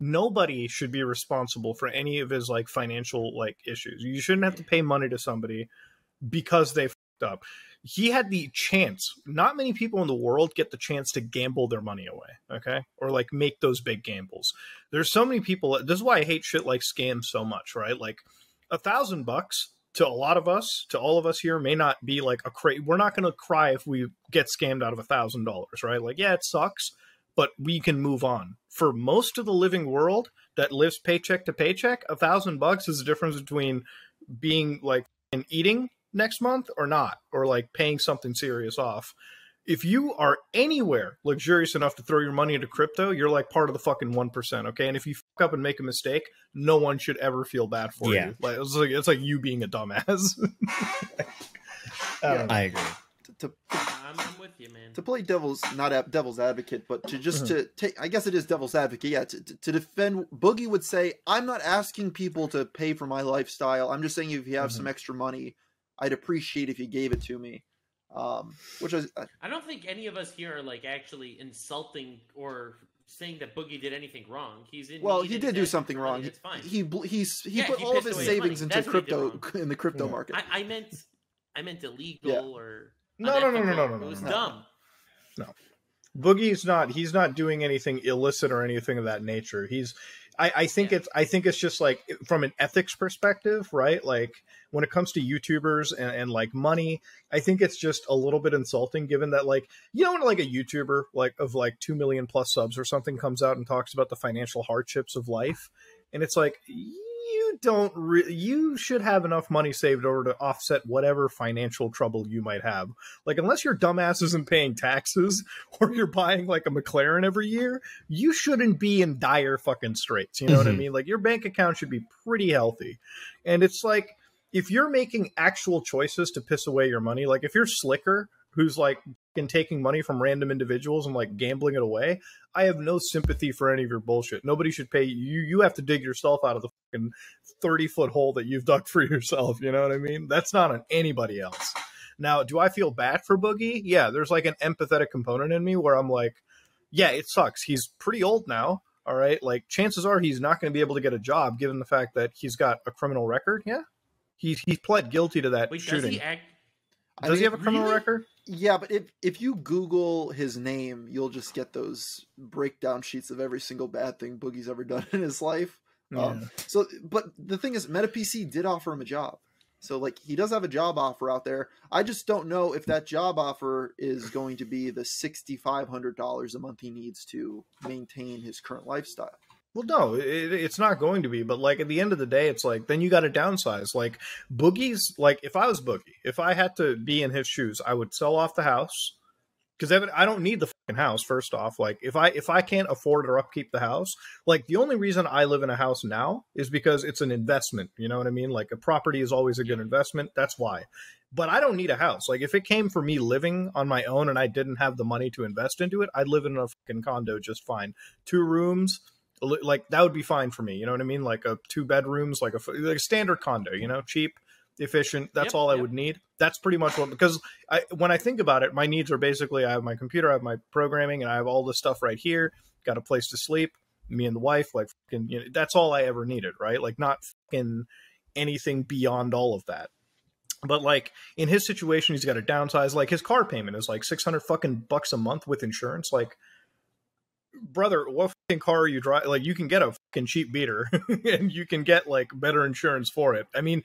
nobody should be responsible for any of his like financial like issues. You shouldn't have to pay money to somebody because they fucked up he had the chance. Not many people in the world get the chance to gamble their money away, okay? Or like make those big gambles. There's so many people. This is why I hate shit like scams so much, right? Like a thousand bucks to a lot of us, to all of us here, may not be like a cra We're not going to cry if we get scammed out of a thousand dollars, right? Like, yeah, it sucks, but we can move on. For most of the living world that lives paycheck to paycheck, a thousand bucks is the difference between being like and eating next month or not, or like paying something serious off. If you are anywhere luxurious enough to throw your money into crypto, you're like part of the fucking one percent, okay? And if you fuck up and make a mistake, no one should ever feel bad for Yeah. you. Like it's like it's like you being a dumbass. I don't. I agree. To, to, I'm, I'm with you, man. to play devil's not a, devil's advocate, but to just Uh-huh. to take, I guess it is devil's advocate. Yeah, to, to, to defend Boogie would say, I'm not asking people to pay for my lifestyle. I'm just saying if you have Mm-hmm. some extra money, I'd appreciate if you gave it to me. Um, which is, uh, I don't think any of us here are like actually insulting or saying that Boogie did anything wrong. He's in. well, need he did do something wrong. money, That's fine. He bl- he's he Yeah, put he all of his savings money. into That's what he did crypto in the crypto Yeah. market. I, I meant, I meant illegal Yeah. or No, no, no, no, no, no, no, It was dumb. no. dumb. Boogie's not he's not doing anything illicit or anything of that nature. He's I, I think Yeah. it's I think it's just like from an ethics perspective, right? Like when it comes to YouTubers and, and like money, I think it's just a little bit insulting given that like you know when like a YouTuber like of like two million plus subs or something comes out and talks about the financial hardships of life, and it's like you don't re- you should have enough money saved over to offset whatever financial trouble you might have. Like unless your dumbass isn't paying taxes or you're buying like a McLaren every year, you shouldn't be in dire fucking straits. You know what I Mhm. mean? Like your bank account should be pretty healthy. And it's like if you're making actual choices to piss away your money, like if you're slicker who's like fucking taking money from random individuals and like gambling it away, I have no sympathy for any of your bullshit. Nobody should pay you. You have to dig yourself out of the fucking 30 foot hole that you've dug for yourself. You know what I mean? That's not on anybody else. Now, do I feel bad for Boogie? Yeah, there's like an empathetic component in me where I'm like, yeah, it sucks. He's pretty old now. All right. Like, chances are he's not going to be able to get a job given the fact that he's got a criminal record. Yeah. He, he pled guilty to that Wait, does shooting. he act? I Does he have a criminal really? record? Yeah, but if if you Google his name, you'll just get those breakdown sheets of every single bad thing Boogie's ever done in his life. Um, so, but the thing is, MetaPC did offer him a job. So, like, he does have a job offer out there. I just don't know if that job offer is going to be the sixty five hundred dollars a month he needs to maintain his current lifestyle. Well, no, it, it's not going to be. But like at the end of the day, it's like then you got to downsize. Like Boogie's, like if I was Boogie, if I had to be in his shoes, I would sell off the house because I don't need the fucking house. First off, like if I if I can't afford or upkeep the house, like the only reason I live in a house now is because it's an investment. You know what I mean? Like a property is always a good investment. That's why. But I don't need a house. Like if it came for me living on my own and I didn't have the money to invest into it, I'd live in a fucking condo just fine. Two rooms, like that would be fine for me. You know what I mean? Like a two bedrooms, like a like a standard condo. You know, cheap, efficient. That's Yep, all I yep. would need. That's pretty much what because I when I think about it, my needs are basically I have my computer, I have my programming, and I have all this stuff right here. Got a place to sleep. Me and the wife, like fucking, you know, that's all I ever needed, right? Like not fucking anything beyond all of that. But like in his situation, he's got to downsize. Like his car payment is like six hundred fucking bucks a month with insurance. Like, brother, what fucking car are you driving? Like, you can get a fucking cheap beater, and you can get like better insurance for it. I mean,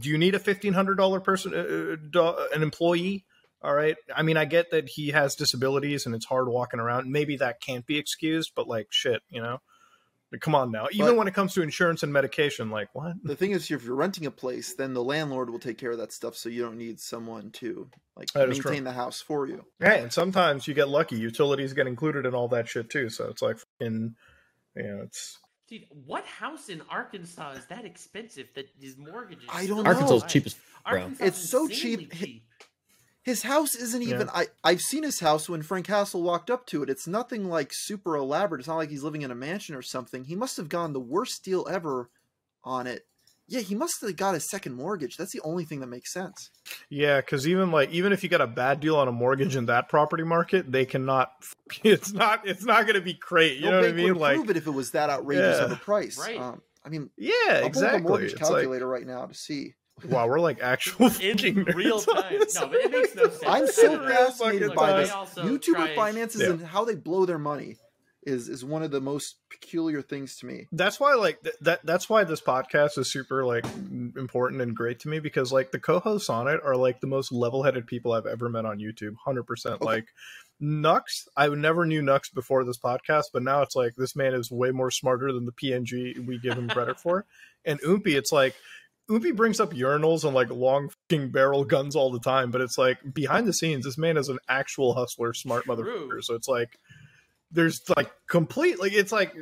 do you need a fifteen hundred dollar person, uh, do- an employee? All right. I mean, I get that he has disabilities and it's hard walking around. Maybe that can't be excused, but like, shit, you know. Like, come on now. Even But- when it comes to insurance and medication, like what? The thing is, if you're renting a place, then the landlord will take care of that stuff, so you don't need someone to like That is maintain the house for you. Yeah, and sometimes you get lucky. Utilities get included in all that shit too. So it's like, fucking, you know, it's Dude, what house in Arkansas is that expensive that his mortgage is I don't know. Arkansas is high? cheap bro. Arkansas It's so insanely cheap. His house isn't even. I I've seen his house when Frank Hassle walked up to it. It's nothing like super elaborate. It's not like he's living in a mansion or something. He must have gone the worst deal ever on it. Yeah, he must have got a second mortgage. That's the only thing that makes sense. yeah, because even like even if you got a bad deal on a mortgage in that property market, they cannot. It's not. It's not going to be great. You no know what I mean? would Like, approve it if it was that outrageous of a price. Right. Um, I mean, yeah, I'll pull up exactly. the mortgage It's like, calculator right now to see. Wow, we're like actual In real time. No, but it makes no sense. I'm so fascinated by this. YouTuber finances Yeah. and how they blow their money is is one of the most peculiar things to me. that's why like th- that that's why this podcast is super like important and great to me because like the co-hosts on it are like the most level-headed people I've ever met on YouTube 100% like Nux I never knew Nux before this podcast but now it's like this man is way more smarter than the PNG we give him credit for and Oompy it's like Oompy brings up urinals and like long fucking barrel guns all the time but it's like behind the scenes this man is an actual hustler smart True. motherfucker so it's like there's like complete like it's like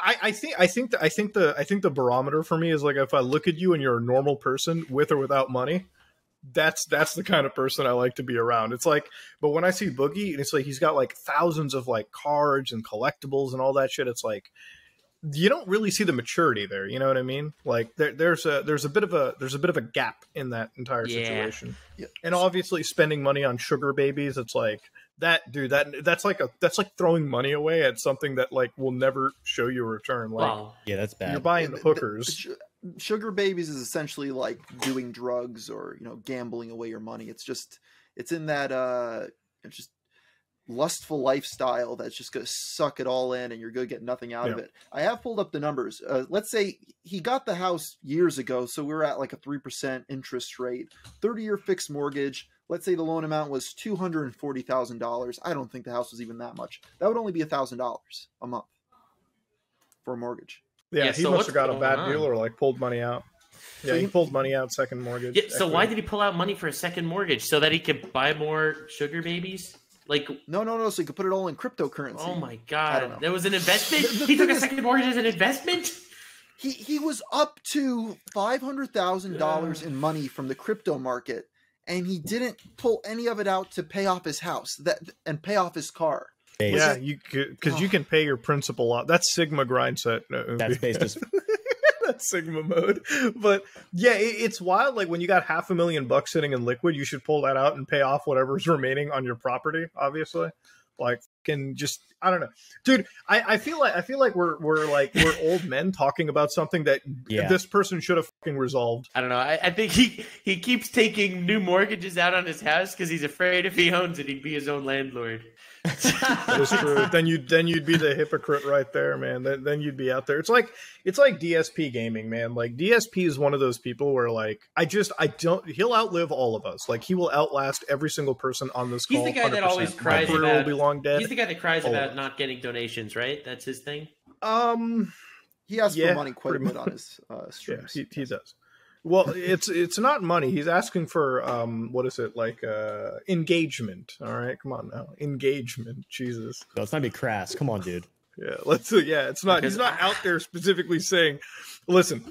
I, I think I think that I think the I think the barometer for me is like if I look at you and you're a normal person with or without money, that's that's the kind of person I like to be around. It's like, but when I see Boogie and it's like he's got like thousands of like cards and collectibles and all that shit, it's like you don't really see the maturity there. You know what I mean? Like there, there's a there's a bit of a there's a bit of a gap in that entire Yeah. situation. Yeah. And obviously, spending money on sugar babies, it's like that, dude. That that's like a that's like throwing money away at something that like will never show you a return. Like Well, Yeah, that's bad. you're bad. buying The- the- hookers. Sh- Sugar babies is essentially like doing drugs or you know gambling away your money. It's just it's in that uh it's just lustful lifestyle that's just gonna suck it all in and you're gonna get nothing out of it. I have pulled up the numbers. Uh, let's say he got the house years ago, so we are at like a three percent interest rate, thirty year fixed mortgage. Let's say the loan amount was two hundred and forty thousand dollars. I don't think the house was even that much. That would only be a thousand dollars a month for a mortgage. Yeah, Yeah, he so must have got a bad on? deal or like pulled money out. Yeah, So he you- pulled money out second mortgage. yeah, so why did he pull out money for a second mortgage so that he could buy more sugar babies? Like, No, no, no. So you could put it all in cryptocurrency. oh my don't god, know. there was an investment. The- the he took thing a is- second mortgage as an investment. He he was up to five hundred thousand dollars in money from the crypto market, and he didn't pull any of it out to pay off his house that and pay off his car. Base. Yeah, you because you Oh. can pay your principal off. That's Sigma grind set. uh, That's based as that's Sigma mode. But yeah, it, it's wild. Like when you got half a million bucks sitting in liquid, you should pull that out and pay off whatever's remaining on your property. Obviously, like can just I don't know, dude. I, I feel like I feel like we're we're like we're old men talking about something that Yeah. this person should have fucking resolved. I don't know. I, I think he he keeps taking new mortgages out on his house because he's afraid if he owns it, he'd be his own landlord. That is true. then you then you'd be the hypocrite right there, man. Then then you'd be out there. It's like it's like DSP gaming, man. Like DSP is one of those people where like I just I don't. He'll outlive all of us. Like he will outlast every single person on this He's call. the guy that 100%. always cries My about- will be long dead. He's the guy that cries All about it. not getting donations, right? That's his thing. um, He asks Yeah, for money quite a bit on his uh, yeah, streams. he, he does. Well, it's it's not money. He's asking for um, what is it like? Uh, engagement. All right, come on now, engagement. Jesus. let's not be crass. Come on, dude. Yeah, let's. Yeah, it's not. Because he's not out there specifically saying, "Listen,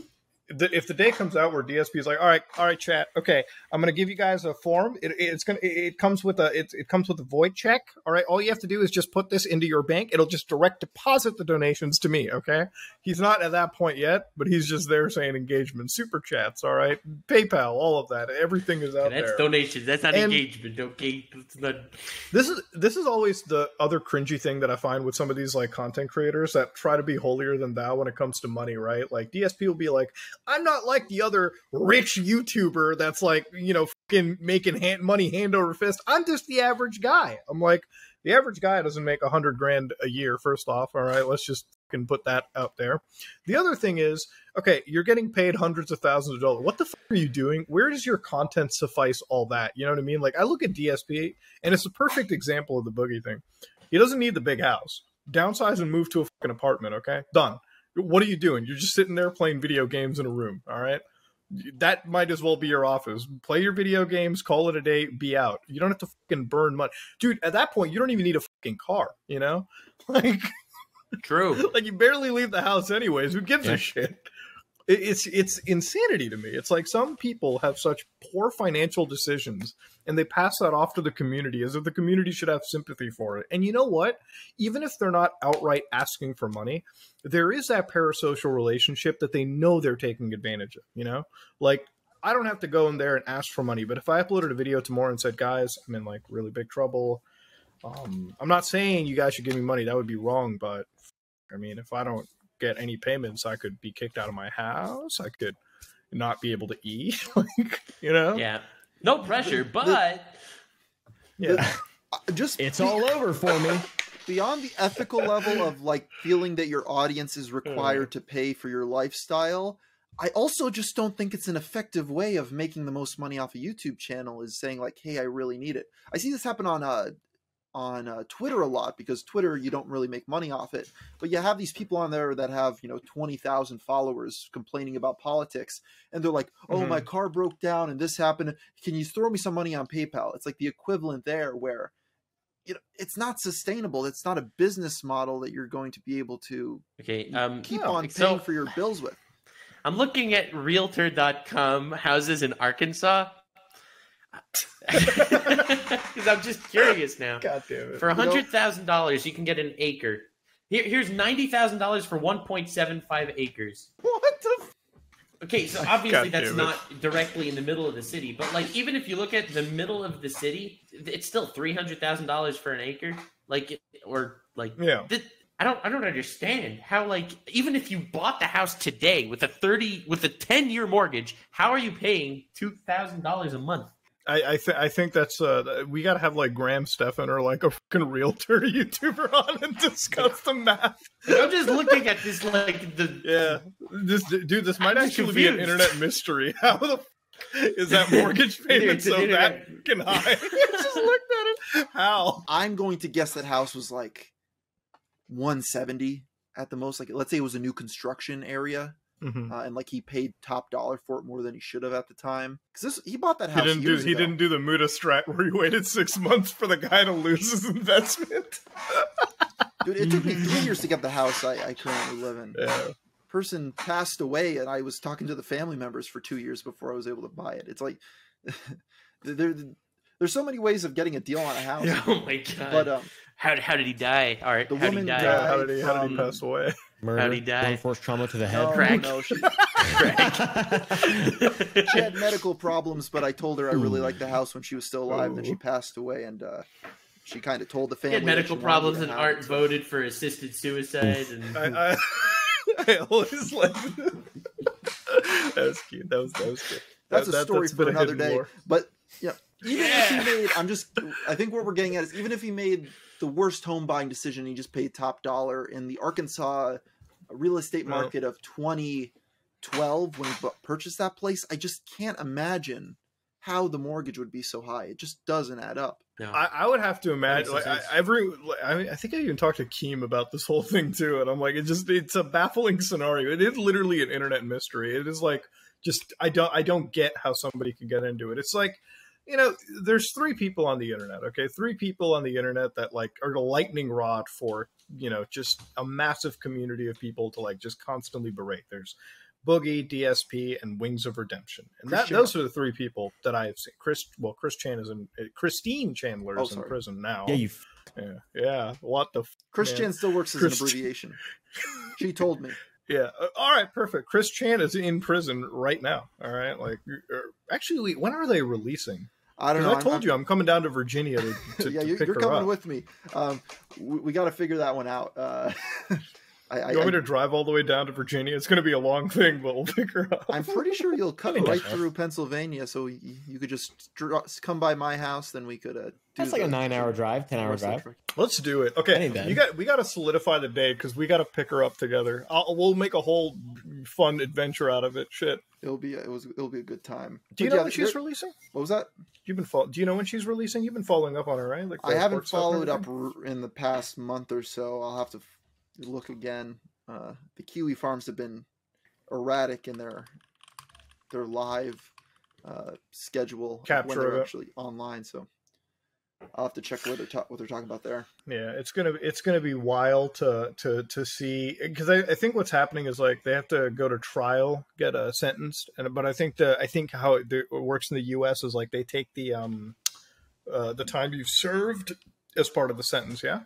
the, if the day comes out where DSP is like, all right, all right, chat, okay, I'm gonna give you guys a form. It, it's gonna, it, it comes with a, it, it comes with a void check. All right, all you have to do is just put this into your bank. It'll just direct deposit the donations to me. Okay, he's not at that point yet, but he's just there saying engagement, super chats, all right, PayPal, all of that, everything is out That's there. donations. That's not And- engagement. Okay, not. This is this is always the other cringy thing that I find with some of these like content creators that try to be holier than thou when it comes to money, right? Like DSP will be like, I'm not like the other rich YouTuber that's like, you know, fucking making hand, money hand over fist. I'm just the average guy. I'm like, the average guy doesn't make a hundred grand a year. First off, all right, let's just fucking put that out there. The other thing is, okay, you're getting paid hundreds of thousands of dollars. What the fuck are you doing? Where does your content suffice all that? You know what I mean? Like I look at DSP and it's a perfect example of the boogie thing. He doesn't need the big house. Downsize and move to a fucking apartment, okay? Done. What are you doing? You're just sitting there playing video games in a room, all right? That might as well be your office. Play your video games, call it a day, be out. You don't have to fucking burn money. Dude, at that point, you don't even need a fucking car, you know? Like True. like you barely leave the house anyways. Who gives Yeah. a shit? It's it's insanity to me. It's like some people have such poor financial decisions and they pass that off to the community as if the community should have sympathy for it. And you know what? Even if they're not outright asking for money, there is that parasocial relationship that they know they're taking advantage of, you know? Like I don't have to go in there and ask for money, but if I uploaded a video tomorrow and said, "Guys, I'm in like really big trouble," um, I'm not saying you guys should give me money. That would be wrong, but I mean, if I don't get any payments, I could be kicked out of my house. I could not be able to eat. like, you know? Yeah. No pressure, but Yeah. Uh, Just It's be- all over for me. beyond the ethical level of like feeling that your audience is required to pay for your lifestyle i also just don't think it's an effective way of making the most money off a youtube channel is saying like hey i really need it i see this happen on uh on uh, twitter a lot because twitter you don't really make money off it but you have these people on there that have you know 20,000 followers complaining about politics and they're like oh Mhm. my car broke down and this happened. Can you throw me some money on paypal? It's like the equivalent there where you know it's not sustainable. It's not a business model that you're going to be able to okay. Um, keep Yeah, on so- paying for your bills with. I'm looking at Realtor.com houses in Arkansas because I'm just curious now. God damn it. For hundred thousand dollars, you can get an acre. Here, here's ninety thousand dollars for one point seven five acres. what the f- Okay, so obviously God that's not directly in the middle of the city, but like even if you look at the middle of the city, it's still three hundred thousand dollars for an acre. Like, or like, Yeah. th- I don't, I don't understand how like even if you bought the house today with a thirty with a ten year mortgage, how are you paying two thousand dollars a month? I I, th- I think that's uh we got to have like Graham Stephan or like a fucking realtor YouTuber on and discuss the math. I'm just looking at this like the Yeah, this dude, this might I'm actually be an internet mystery. How the f- is that mortgage payment so that fucking high? Just looked at it. How? i'm going to guess that house was like 170 at the most like let's say it was a new construction area Mhm. uh, and like he paid top dollar for it more than he should have at the time because this he bought that He house didn't do years he ago. didn't do the Muda strat where he waited six months for the guy to lose his investment. Dude, it took me three years to get the house I, I currently live in. Yeah. Person passed away, and I was talking to the family members for two years before I was able to buy it. It's like there, there's so many ways of getting a deal on a house. oh my god! But um, how how did he die? All right, The how did he woman die? Yeah, how did he how did he pass away? Murder, How'd he die? blunt force trauma to the head. no, Crack. no, she, Crack. she had medical problems, but I told her I really liked the house when she was still alive. Then she passed away, and uh, she kind of told the He family had medical she problems and Art it, voted for assisted suicide. And I, I, I always like that was cute. That was that was good. That's That- a that- story that's for another day. lore. But yeah, even Yeah. if he made, I'm just, I think what we're getting at is even if he made the worst home buying decision, he just paid top dollar in the Arkansas real estate Well- market of 2012 when he bu- purchased that place. I just can't imagine how the mortgage would be so high. It just doesn't add up. no. I, I would have to imagine. Like. I, every, like, I, mean, I think I even talked to Keem about this whole thing too, and I'm like, it just it's a baffling scenario. It is literally an internet mystery. It is like just I don't I don't get how somebody can get into it. It's like you know, there's three people on the internet. Okay, three people on the internet that like are the lightning rod for you know just a massive community of people to like just constantly berate. There's Boogie, DSP, and Wings of Redemption. And Chris that Chan. those are the three people that I have seen. Chris, well, Chris Chan is in uh, Christine Chandler Oh, is in prison now. Yeah, you. f- yeah, yeah. What the? F- Christian man. still works as Chris- an abbreviation. She told me. Yeah. uh, all right. Perfect. Chris Chan is in prison right now. All right. Like, uh, actually, wait, when are they releasing? I don't know. I told I'm- you I'm coming down to Virginia to, to, yeah, to you're, you're coming up. with me. Um, we, we got to figure that one out. Uh, I, I, You want me to drive all the way down to Virginia? It's going to be a long thing, but we'll figure her up. I'm pretty sure you'll cut right through Pennsylvania, so you, you could just dr- come by my house. Then we could. Uh, do That's like a the- nine-hour drive, ten-hour rest of the drive. trek. Let's do it. Okay, need that. you got we got to solidify the date because we got to pick her up together. I'll, we'll make a whole fun adventure out of it. Shit. It'll be it was it'll be a good time. Do you But know yeah, when she's releasing? What was that? You've been fol- Do you know when she's releasing? You've been following up on her, right? Like I haven't court stuff and followed up in the past month or so. I'll have to f- look again. Uh, the Kiwi farms have been erratic in their their live uh, schedule Capture when they're actually online. So I'll have to check what they're ta- what they're talking about there. Yeah, it's gonna it's gonna be wild to to to see because I, I think what's happening is like they have to go to trial, get uh, sentenced, and but I think the I think how it, it works in the U.S. is like they take the um uh, the time you've served as part of the sentence. Yeah.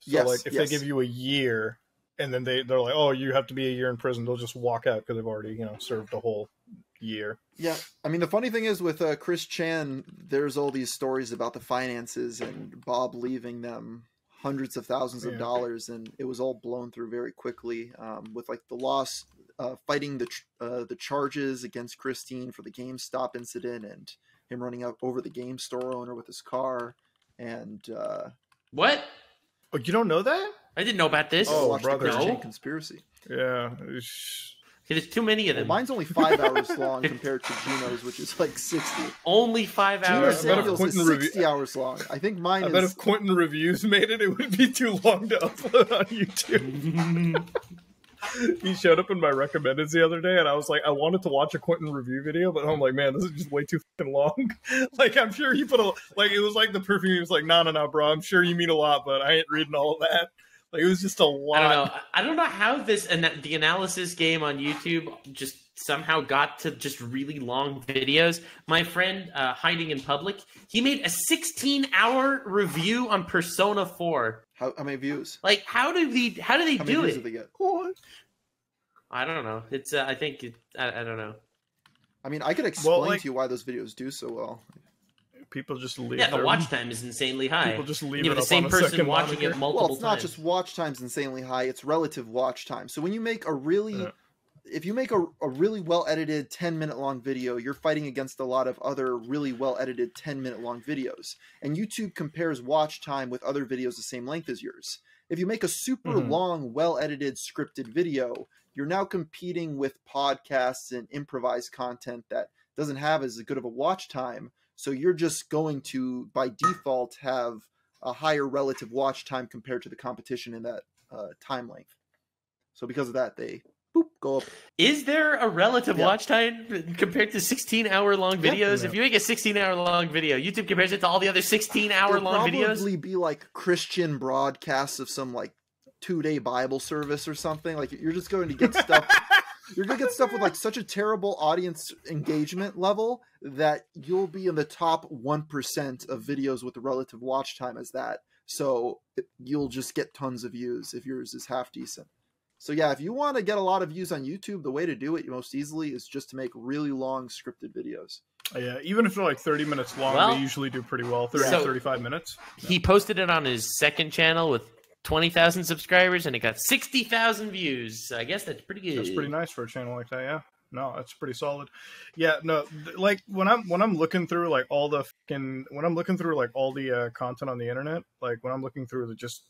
So Yes, like if yes. they give you a year and then they they're like oh you have to be a year in prison, they'll just walk out because they've already you know served a whole year. Yeah, I mean the funny thing is with uh, Chris Chan, there's all these stories about the finances and Bob leaving them hundreds of thousands of Yeah. dollars, and it was all blown through very quickly. Um, with like the loss, uh, fighting the tr- uh, the charges against Christine for the GameStop incident, and him running up over the game store owner with his car, and uh, What? Oh, you don't know that? I didn't know about this. Oh, watch brother. the Chris Chan No. conspiracy. Yeah. There's too many of Well, them. mine's only five hours long compared to Geno's, which is like sixty. Only five Gino hours. I Samuels is review- sixty hours long. I think mine I is. bet if Quinton reviews made it, it would be too long to upload on YouTube. he showed up in my recommendeds the other day, and I was like, I wanted to watch a Quinton review video, but I'm like, man, this is just way too fucking long. like, I'm sure he put a like, it was like the perfume. He was like, no, no, no, bro. I'm sure you mean a lot, but I ain't reading all of that. Like, it was just a lot. I don't know. I don't know how this and the analysis game on YouTube just somehow got to just really long videos. My friend uh, hiding in public, he made a 16-hour review on Persona 4. how, how many views? Like, how do they? How do they How many do views it? did they get? What? I don't know. It's. Uh, I think. It, I, I don't know. I mean, I could explain like- to you why those videos do so well. People just leave. Yeah, the watch time is insanely high. People just leave you it have the up same on a person watching monitor. it multiple Well, it's not times. just watch times insanely high; it's relative watch time. So when you make a really, Yeah. If you make a, a really well edited ten minute long video, you're fighting against a lot of other really well edited ten minute long videos. And YouTube compares watch time with other videos the same length as yours. If you make a super Mhm. long, well edited, scripted video, you're now competing with podcasts and improvised content that doesn't have as good of a watch time. So you're just going to, by default, have a higher relative watch time compared to the competition in that uh, time length. So because of that, they boop go up. Is there a relative Yeah. watch time compared to 16 hour long videos? Yeah. If you make a 16 hour long video, YouTube compares it to all the other 16 hour There'll long videos. probably be like Christian broadcasts of some like two day Bible service or something. Like you're just going to get stuff. you're gonna get stuff with like such a terrible audience engagement level that you'll be in the top one percent of videos with relative watch time as that. So you'll just get tons of views if yours is half decent. So yeah, if you want to get a lot of views on YouTube, the way to do it most easily is just to make really long scripted videos. Yeah, even if they're like 30 minutes long, Well- they usually do pretty well. 30 So- to 35 minutes. He posted it on his second channel with 20,000 subscribers and it got 60,000 views. I guess that's pretty good. That's pretty nice for a channel like that. Yeah. No, that's pretty solid. Yeah, no, th- like when I'm when I'm looking through like all the fucking when I'm looking through like all the uh, content on the internet, like when I'm looking through the just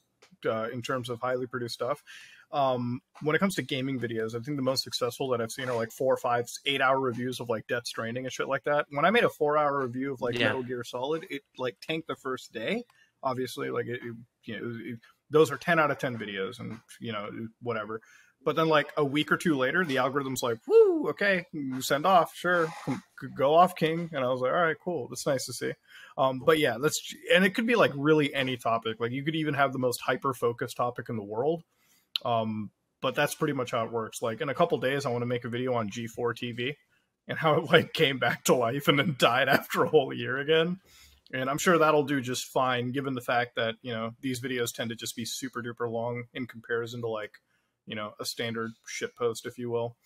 uh, in terms of highly produced stuff, um, when it comes to gaming videos, I think the most successful that I've seen are like four, five, eight hour reviews of like Death Stranding and shit like that. When I made a four hour review of like Yeah. Metal Gear Solid, it like tanked the first day. Obviously, like it, it you know, it, those are ten out of ten videos, and you know whatever. But then, like a week or two later, the algorithm's like, "Woo, okay, send off, sure, go off, King." And I was like, "All right, cool, that's nice to see." Um, but yeah, that's and it could be like really any topic. Like you could even have the most hyper focused topic in the world, um, but that's pretty much how it works. Like in a couple days, I want to make a video on G4 TV and how it like came back to life and then died after a whole year again. And I'm sure that'll do just fine, given the fact that you know these videos tend to just be super duper long in comparison to like you know a standard shit post, if you will.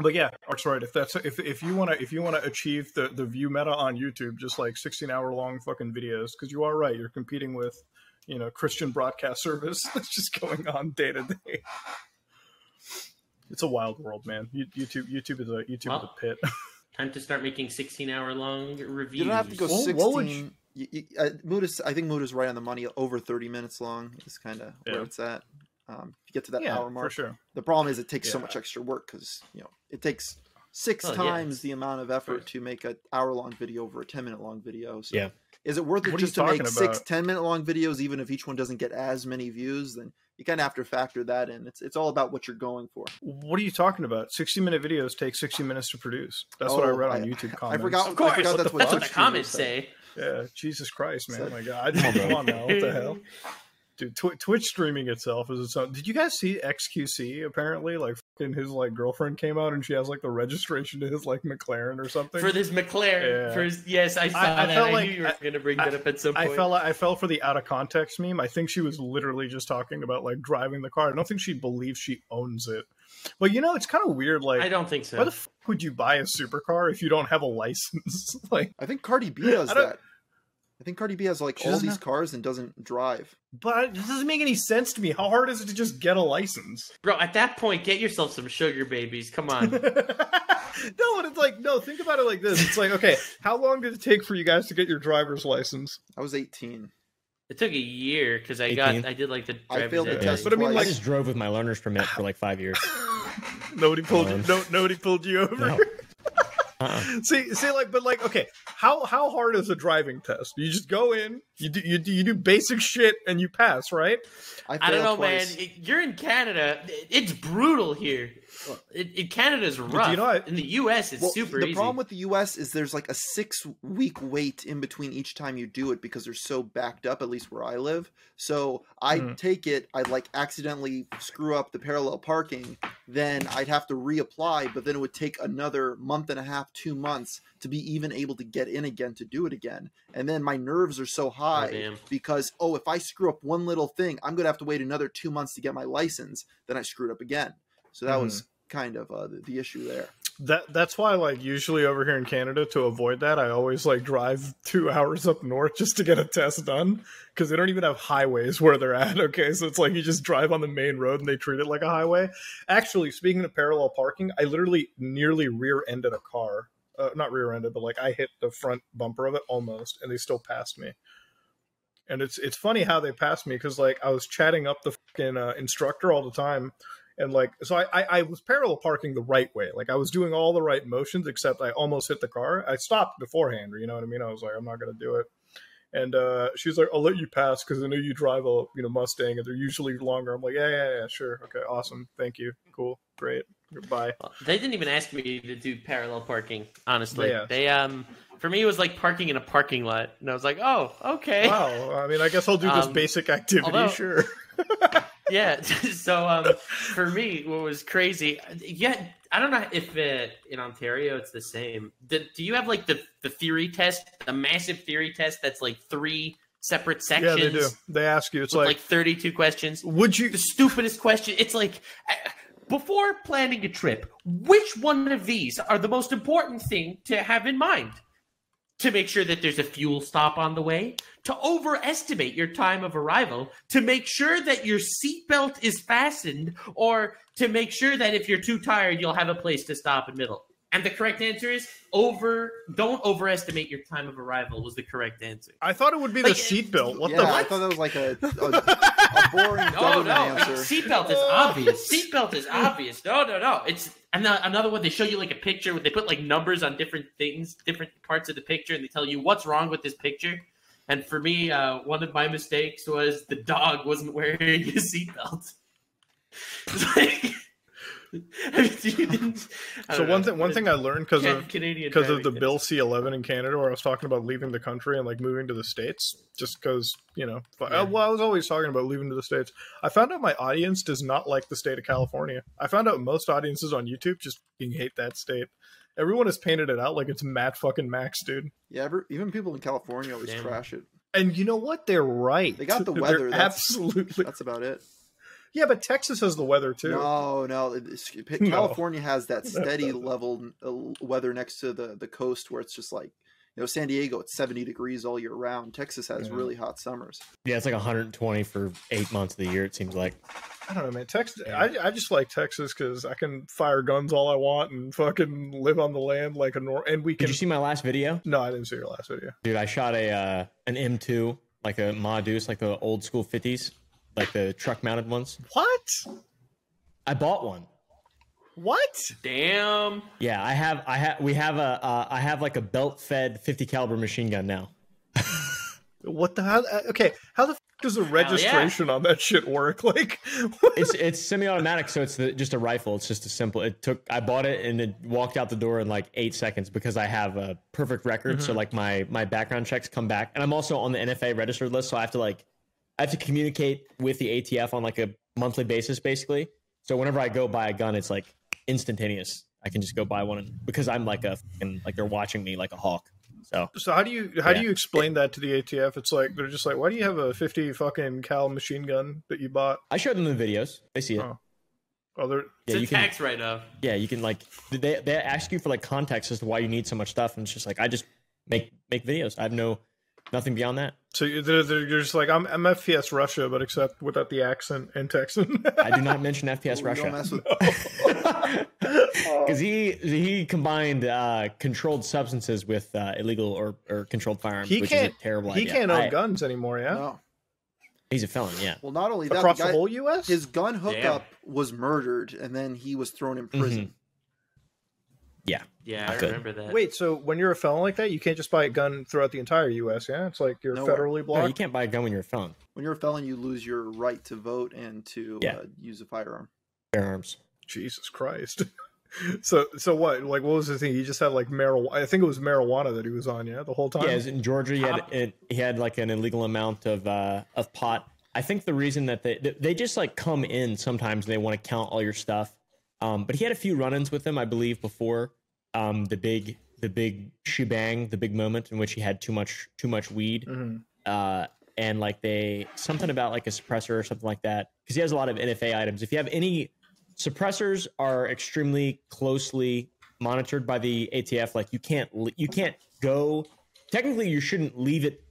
But yeah, Arxroid, if that's if if you want to if you want to achieve the the view meta on YouTube, just like 16 hour long fucking videos, because you are right, you're competing with you know Christian broadcast service that's just going on day to day. It's a wild world, man. YouTube YouTube is a YouTube Well, is a pit. Time to start making 16 hour long reviews. You don't have to go Well, sixteen. what would you- you, you, uh, Mood is, I think Mood is right on the money. Over thirty minutes long is kind of Yeah. where it's at. Um, if you get to that yeah, hour mark, for sure. the problem is it takes so much extra work because you know it takes six Oh, yeah. times the amount of effort to make an hour long video over a 10 minute long video so Yeah. is it worth it What just to make talking six about? 10 minute long videos even if each one doesn't get as many views then you kind of have to factor that in it's it's all about what you're going for What are you talking about? 60 minute videos take 60 minutes to produce. That's what I Oh, read on I- YouTube comments. I forgot Of course, I forgot that's what that's what the comments streamers say. Yeah, Jesus Christ, man. So- Oh my God. Come on now. What the hell? Dude, Tw- Twitch streaming itself is its own. Did you guys see XQC? Apparently, like fucking his like girlfriend came out and she has like the registration to his like McLaren or something. For this McLaren, Yeah. for his, yes, I saw I that. felt I like- knew you were going to bring that up at some point. I fell I fell for the out of context meme. I think she was literally just talking about like driving the car. I don't think she believes she owns it. But you know, it's kind of weird. Like, I don't think so. why the fuck would you buy a supercar if you don't have a license? like, i think cardi b does that i think cardi b has like She all these have- cars and doesn't drive but it doesn't make any sense to me. How hard is it to just get a license? Bro, at that point, get yourself some sugar babies. Come on. no, but it's like no. Think about it like this. It's like okay, how long did it take for you guys to get your driver's license? i was 18 it took a year because I 18. got, I did like the I failed the ed test thing. But I mean, like- I just drove with my learner's permit for like five years. Nobody pulled you. Um, No, nobody pulled you over. No. Uh-uh. see, see, like, but like, okay, how how hard is a driving test? You just go in, you do you do, you do basic shit, and you pass, right? i, I don't know, twice. man. You're in Canada. It's brutal here. It, it, Canada's rough. you know, I- in the U.S., it's Well, super the easy. problem with the US is there's like a six week wait in between each time you do it because they're so backed up, at least where I live. So I Mhm. take it, I'd like accidentally screw up the parallel parking, then I'd have to reapply, but then it would take another month and a half, two months to be even able to get in again to do it again. And then my nerves are so high damn. because, oh, if I screw up one little thing, I'm going to have to wait another two months to get my license. Then I screwed up again. So that was kind of uh, the, the issue there. That that's why, like, usually over here in Canada, to avoid that, I always like drive two hours up north just to get a test done because they don't even have highways where they're at. Okay, so it's like you just drive on the main road and they treat it like a highway. Actually, speaking of parallel parking, I literally nearly rear-ended a car. Uh, not rear-ended, but like I hit the front bumper of it almost, and they still passed me. And it's it's funny how they passed me because like I was chatting up the fucking uh, instructor all the time, and like so I, I I was parallel parking the right way. Like I was doing all the right motions, except I almost hit the car. I stopped beforehand. You know what I mean? I was like, I'm not gonna do it. And uh, she's like, I'll let you pass because I know you drive a you know Mustang and they're usually longer. I'm like, yeah, yeah, yeah, sure, okay, awesome, thank you, cool, great, goodbye. They didn't even ask me to do parallel parking. Honestly, Yeah. they um for me it was like parking in a parking lot, and I was like, oh, okay, Wow, I mean, I guess I'll do this Um, basic activity, although- sure. yeah. so um for me, what was crazy? Yeah, I don't know if uh, in Ontario it's the same. Do, do you have like the the theory test, the massive theory test that's like three separate sections? Yeah, they do. They ask you. It's like, like 32 questions. would you? the stupidest question. It's like uh, before planning a trip, which one of these are the most important thing to have in mind? To make sure that there's a fuel stop on the way, to overestimate your time of arrival, to make sure that your seatbelt is fastened, or to make sure that if you're too tired, you'll have a place to stop in middle. And the correct answer is over. Don't overestimate your time of arrival. Was the correct answer. I thought it would be the seatbelt. What yeah, the? I thought that was like a, a, a boring No, no. answer. Seatbelt is obvious. Seatbelt is obvious. No, no, no. It's and the- another one. They show you like a picture where they put like numbers on different things, different parts of the picture, and they tell you what's wrong with this picture. And for me, uh, one of my mistakes was the dog wasn't wearing his seatbelt. Like, So one thing one thing I learned because of because of the Bill. C11 in Canada, where I was talking about leaving the country and like moving to the states, just because you know, if I- Yeah. well, I was always talking about leaving to the states. I found out my audience does not like the state of California. I found out most audiences on YouTube just fucking hate that state. Everyone has painted it out like it's Mad fucking Max, dude. Yeah, ever, even people in California always Damn. trash it. And you know what? They're right. They got the weather, that's- absolutely. That's about it. Yeah, but Texas has the weather too. No, no, it's- No. California has that steady level uh, weather next to the the coast where it's just like you know San Diego. It's seventy degrees all year round. Texas has Yeah. really hot summers. Yeah, it's like 120 for eight months of the year. It seems like. I don't know, man. Texas. I, I just like Texas because I can fire guns all I want and fucking live on the land like a normal And we can Did can. you see my last video, No, I didn't see your last video. dude? I shot a uh, an M2, like a Ma Deuce, like the old school 50s, like the truck mounted ones. What? I bought one. What? Damn. Yeah, I have. I have. We have a. Uh, I have like a belt fed 50 caliber machine gun now. What the hell? uh, Okay, how the f- does the registration on that shit work? Like, It's it's semi-automatic, so it's the, just a rifle. It's just a simple. It took. I bought it and it walked out the door in like eight seconds because I have a perfect record. So like my my background checks come back, and I'm also on the NFA registered list. So I have to like I have to communicate with the ATF on like a monthly basis, basically. So whenever I go buy a gun, it's like instantaneous. I can just go buy one and, because I'm like a fucking, like they're watching me like a hawk. So so how do you how do you explain that to the ATF? It's like they're just like, why do you have a fifty fucking cal machine gun that you bought? I showed them the videos. They see it. Oh. Oh, they're Yeah, it's you a can. tax write-off. Yeah, you can like they they ask you for like context as to why you need so much stuff, and it's just like I just make make videos. I have no nothing beyond that. so you- they're, they're, you're just like I'm, I'm FPS Russia, but except without the accent and Texan. I do not mention FPS Ooh, Oh, Russia mess with because he he combined uh, controlled substances with uh, illegal or, or controlled firearms, he which can't. is a terrible he idea. can't own I- guns anymore. Yeah, no. He's a felon. Yeah, Well, not only that, the across guy- the whole U.S. his gun hookup was murdered, and then he was thrown in Mm-hmm. Prison. yeah. Yeah, Not I good. remember that. Wait, so when you're a felon like that, you can't just buy a gun throughout the entire U.S. Yeah, it's like you're Nowhere. federally blocked. No, you can't buy a gun when you're a felon. When you're a felon, you lose your right to vote and to Yeah. uh, use a firearm. Firearms. Jesus Christ. so so what? Like what was the thing? He just had like marijuana. I think it was marijuana that he was on. Yeah, the whole time. Yeah, as in Georgia, he had it, he had like an illegal amount of uh, of pot. I think the reason that they they- they just like come in sometimes and they want to count all your stuff. Um, but he had a few run-ins with them, I believe, before um, the big the big shebang, the big moment in which he had too much too much weed. Mhm. Uh, and like they something about like a suppressor or something like that because he has a lot of NFA items. If you have any suppressors, are extremely closely monitored by the ATF. Like you can't you can't go. Technically, you shouldn't leave it.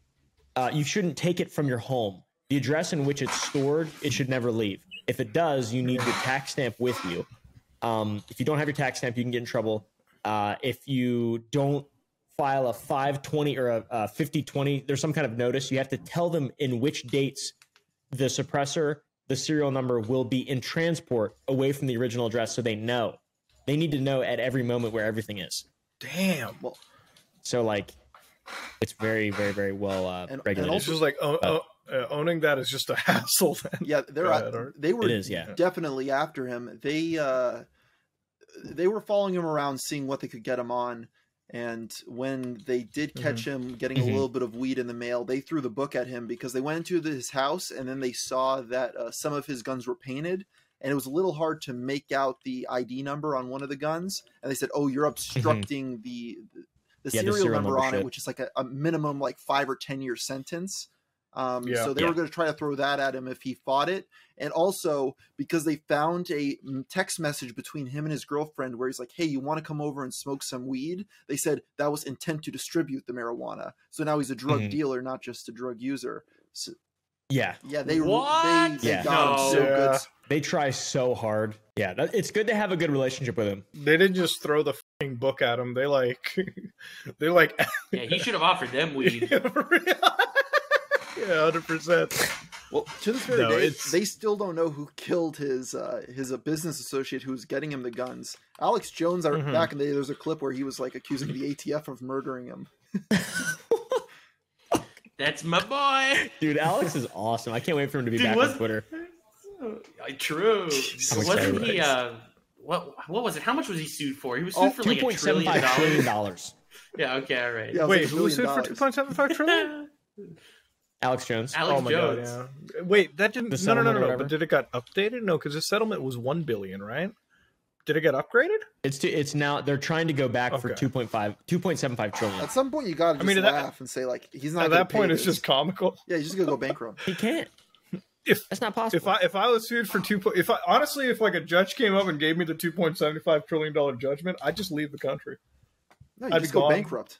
Uh, you shouldn't take it from your home. The address in which it's stored, it should never leave. If it does, you need your tax stamp with you. Um, if you don't have your tax stamp, you can get in trouble. Uh, if you don't file a 520 or a, a 5020, there's some kind of notice. You have to tell them in which dates the suppressor, the serial number will be in transport away from the original address so they know. They need to know at every moment where everything is. Damn. Well, So, like, it's very, very, very well uh, And- and regulated. It's just like o- o- uh, owning that is just a hassle. Then. yeah, they're Go ahead, Art. they were It is, yeah. definitely after him. They uh, they were following him around, seeing what they could get him on. And when they did catch him getting Mhm. a little bit of weed in the mail, they threw the book at him because they went into his house and then they saw that uh, some of his guns were painted, and it was a little hard to make out the ID number on one of the guns. And they said, "Oh, you're obstructing the the, the Yeah, the serial, serial number, number on it, which is like a, a minimum like five or ten year sentence." Um, Yeah. So they Yeah. were going to try to throw that at him if he fought it, and also because they found a mm, text message between him and his girlfriend where he's like, "Hey, you want to come over and smoke some weed?" They said that was intent to distribute the marijuana. So now he's a drug Mhm. dealer, not just a drug user. So, yeah, yeah, they What? they, they Yeah. got him so Yeah. good. they try so hard. Yeah, that, it's good to have a good relationship with him. They didn't just throw the fucking book at him. They like, they like, Yeah, he should have offered them weed. Yeah, hundred percent. Well, to this very No, day, it's- they still don't know who killed his uh, his uh, business associate who was getting him the guns. Alex Jones, I Mhm. back in the day, there's a clip where he was like accusing the ATF of murdering him. That's my boy. Dude, Alex is awesome. I can't wait for him to be Dude, back was- on Twitter. True. I'm Wasn't he? Uh, what what was it? How much was he sued for? He was Oh, sued for Two like a point seven trillion five trillion dollars. dollars. Yeah. Okay. All right. Yeah, was Wait, like who was sued billion for two dollars. point seven five trillion? Alex Jones. Alex oh my Jones. god, yeah. Wait, that didn't. The No, no, no, no, no. But did it got updated? No, because the settlement was one billion, right? Did it get upgraded? It's to, it's now they're trying to go back for Okay. 2.5 2.75 trillion. At some point, you gotta I mean, at that- laugh and say like he's not. At that point, it's this. just comical. yeah, he's just gonna go bankrupt. He can't. If That's not possible. if I if I was sued for two, po- if I honestly, if like a judge came up and gave me the two point seventy five trillion dollar judgment, I'd just leave the country. No, you I'd just be go gone. bankrupt.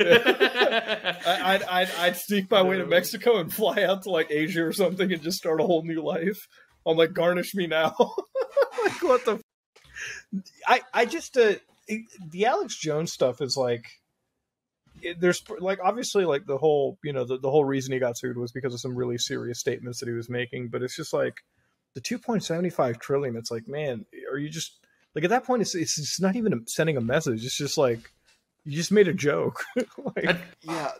I'd, I'd I'd sneak my way to Mexico and fly out to like Asia or something and just start a whole new life. I'm like, garnish me now. like what the? f- I I just uh, it- the Alex Jones stuff is like. It, there's like obviously like the whole you know the, the whole reason he got sued was because of some really serious statements that he was making but it's just like the 2.75 trillion it's like man are you just like at that point it's it's, it's not even sending a message it's just like you just made a joke like, Yeah,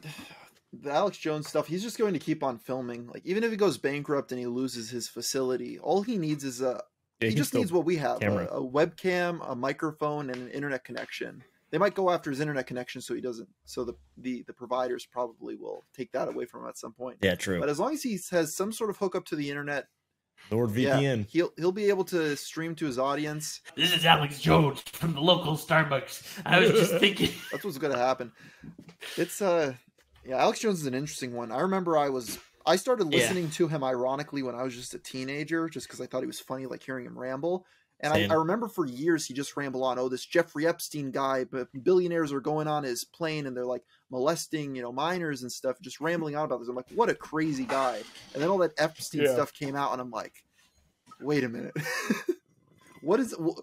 the Alex Jones stuff. He's just going to keep on filming. Like even if he goes bankrupt and he loses his facility, all he needs is a. Yeah, he just needs what we have: a, a webcam, a microphone, and an internet connection. They might go after his internet connection, so he doesn't. So the the the providers probably will take that away from him at some point. yeah, true. But as long as he has some sort of hookup to the internet, Lord yeah, VPN. he'll he'll be able to stream to his audience. This is Alex Jones from the local Starbucks. I was just thinking. That's what's going to happen. It's uh, yeah, Alex Jones is an interesting one. I remember I was I started Yeah. listening to him ironically when I was just a teenager, just because I thought he was funny, like hearing him ramble. And I, I remember for years he just ramble on, oh, this Jeffrey Epstein guy, but billionaires are going on his plane and they're like molesting, you know, minors and stuff, just rambling on about this. I'm like, what a crazy guy. And then all that Epstein Yeah. stuff came out, and I'm like, wait a minute, what is wh-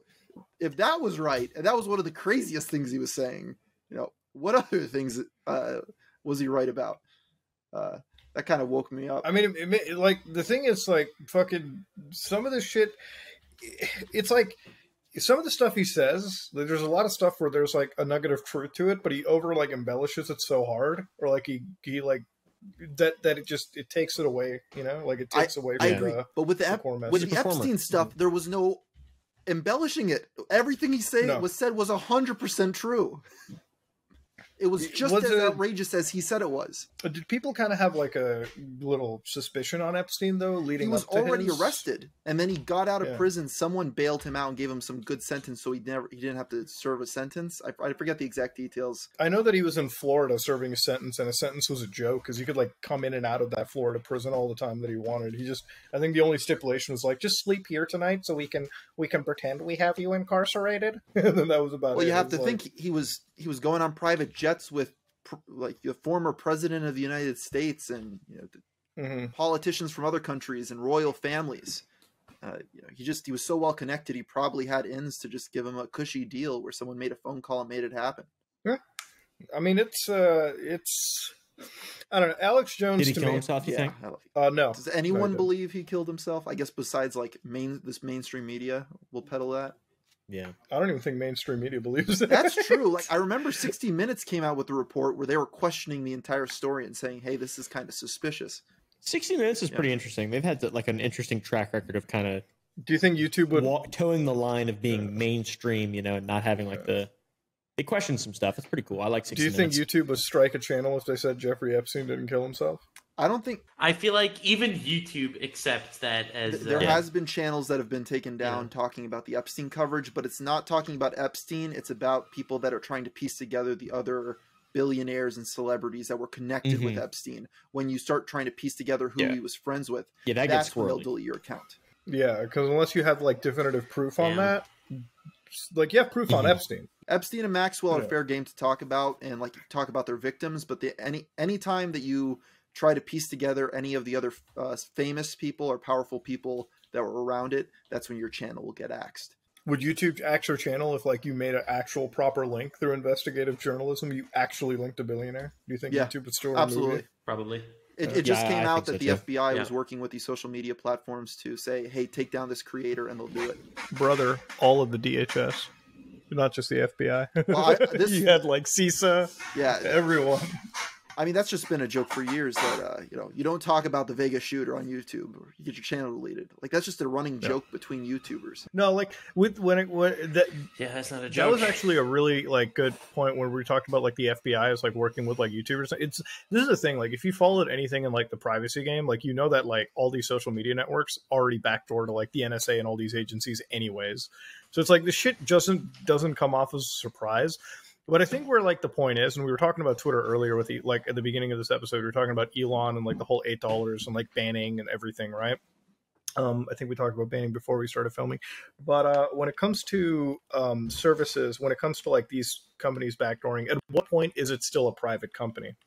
if that was right? And that was one of the craziest things he was saying. You know, what other things uh, was he right about? Uh, that kind of woke me up. I mean, it, it, like the thing is, like fucking some of this shit. It's like some of the stuff he says. There's a lot of stuff where there's like a nugget of truth to it, but he over like embellishes it so hard, or like he he like that that it just it takes it away. You know, like it takes away I agree, the. but with the, the Ep- core with the a performer. Epstein stuff, there was no embellishing it. Everything he said No. was said was hundred percent true. It was just was as a- outrageous as he said it was. Did people kind of have like a little suspicion on Epstein though, leading He was already his- arrested, and then he got out of Yeah. prison. Someone bailed him out and gave him some good sentence, so he never he didn't have to serve a sentence. I, I forget the exact details. I know that he was in Florida serving a sentence, and a sentence was a joke because he could like come in and out of that Florida prison all the time that he wanted. He just, I think the only stipulation was like, just sleep here tonight so we can we can pretend we have you incarcerated, and then that was about Well, it. you have It to was think he was he was going on private jets with pr- like the former president of the United States and you know the like, mhm. politicians from other countries and royal families. Uh, you know, he just he was so well connected. He probably had ins to just give him a cushy deal where someone made a phone call and made it happen. Yeah, I mean, it's uh, it's I don't know. Alex Jones Did he to kill me, himself? You think? I- uh, no. Does anyone didn't. believe he killed himself? I guess besides like main this mainstream media will peddle that. Yeah. I don't even think mainstream media believes that. That's true. Like I remember 60 Minutes came out with a report where they were questioning the entire story and saying, "Hey, this is kind of suspicious." 60 Minutes is Yeah. pretty interesting. They've had like an interesting track record of kind of Do you think YouTube would? walk, towing the line of being mainstream, you know, and not having like the. They question some stuff. It's pretty cool. I like 60 Do you think YouTube would strike a channel if they said Jeffrey Epstein didn't kill himself? I don't think I feel like even YouTube accepts that as Th- there uh, has been channels that have been taken down talking about the Epstein coverage, but it's not talking about Epstein. It's about people that are trying to piece together the other billionaires and celebrities that were connected with Mhm. Epstein. When you start trying to piece together who Yeah. he was friends with, yeah, that gets that's when they'll delete your account. Yeah, because unless you have like definitive proof on Yeah. that, like you have proof on Mhm. Epstein. Epstein and Maxwell are Yeah. fair game to talk about and like talk about their victims, but the, any any time that you try to piece together any of the other uh, famous people or powerful people that were around it, that's when your channel will get axed. Would YouTube axe your channel if like you made an actual proper link through investigative journalism? You actually linked a billionaire. Do you think Yeah, YouTube would store a Absolutely. movie? probably. It, Yeah. it just Yeah, came I out that so, the too. FBI Yeah. was working with these social media platforms to say, "Hey, take down this creator," and they'll do it. Brother, all of the DHS, not just the FBI. Well, I- this- you had like CISA, Yeah, everyone. I mean, that's just been a joke for years that uh, you know you don't talk about the Vegas shooter on YouTube or you get your channel deleted. Like that's just a running Yeah. joke between YouTubers. No, like with when it when that Yeah, that's not a joke. that was actually a really like good point when we talked about like the FBI is like working with like YouTubers. It's this is the thing. Like if you followed anything in like the privacy game, like you know that like all these social media networks already backdoor to like the NSA and all these agencies anyways. So it's like the shit doesn't doesn't come off as a surprise. But I think where like the point is, and we were talking about Twitter earlier with the like at the beginning of this episode, we were talking about Elon and like the whole eight dollars and like banning and everything, right? Um, I think we talked about banning before we started filming. But uh, when it comes to um, services, when it comes to like these companies backdooring, at what point is it still a private company?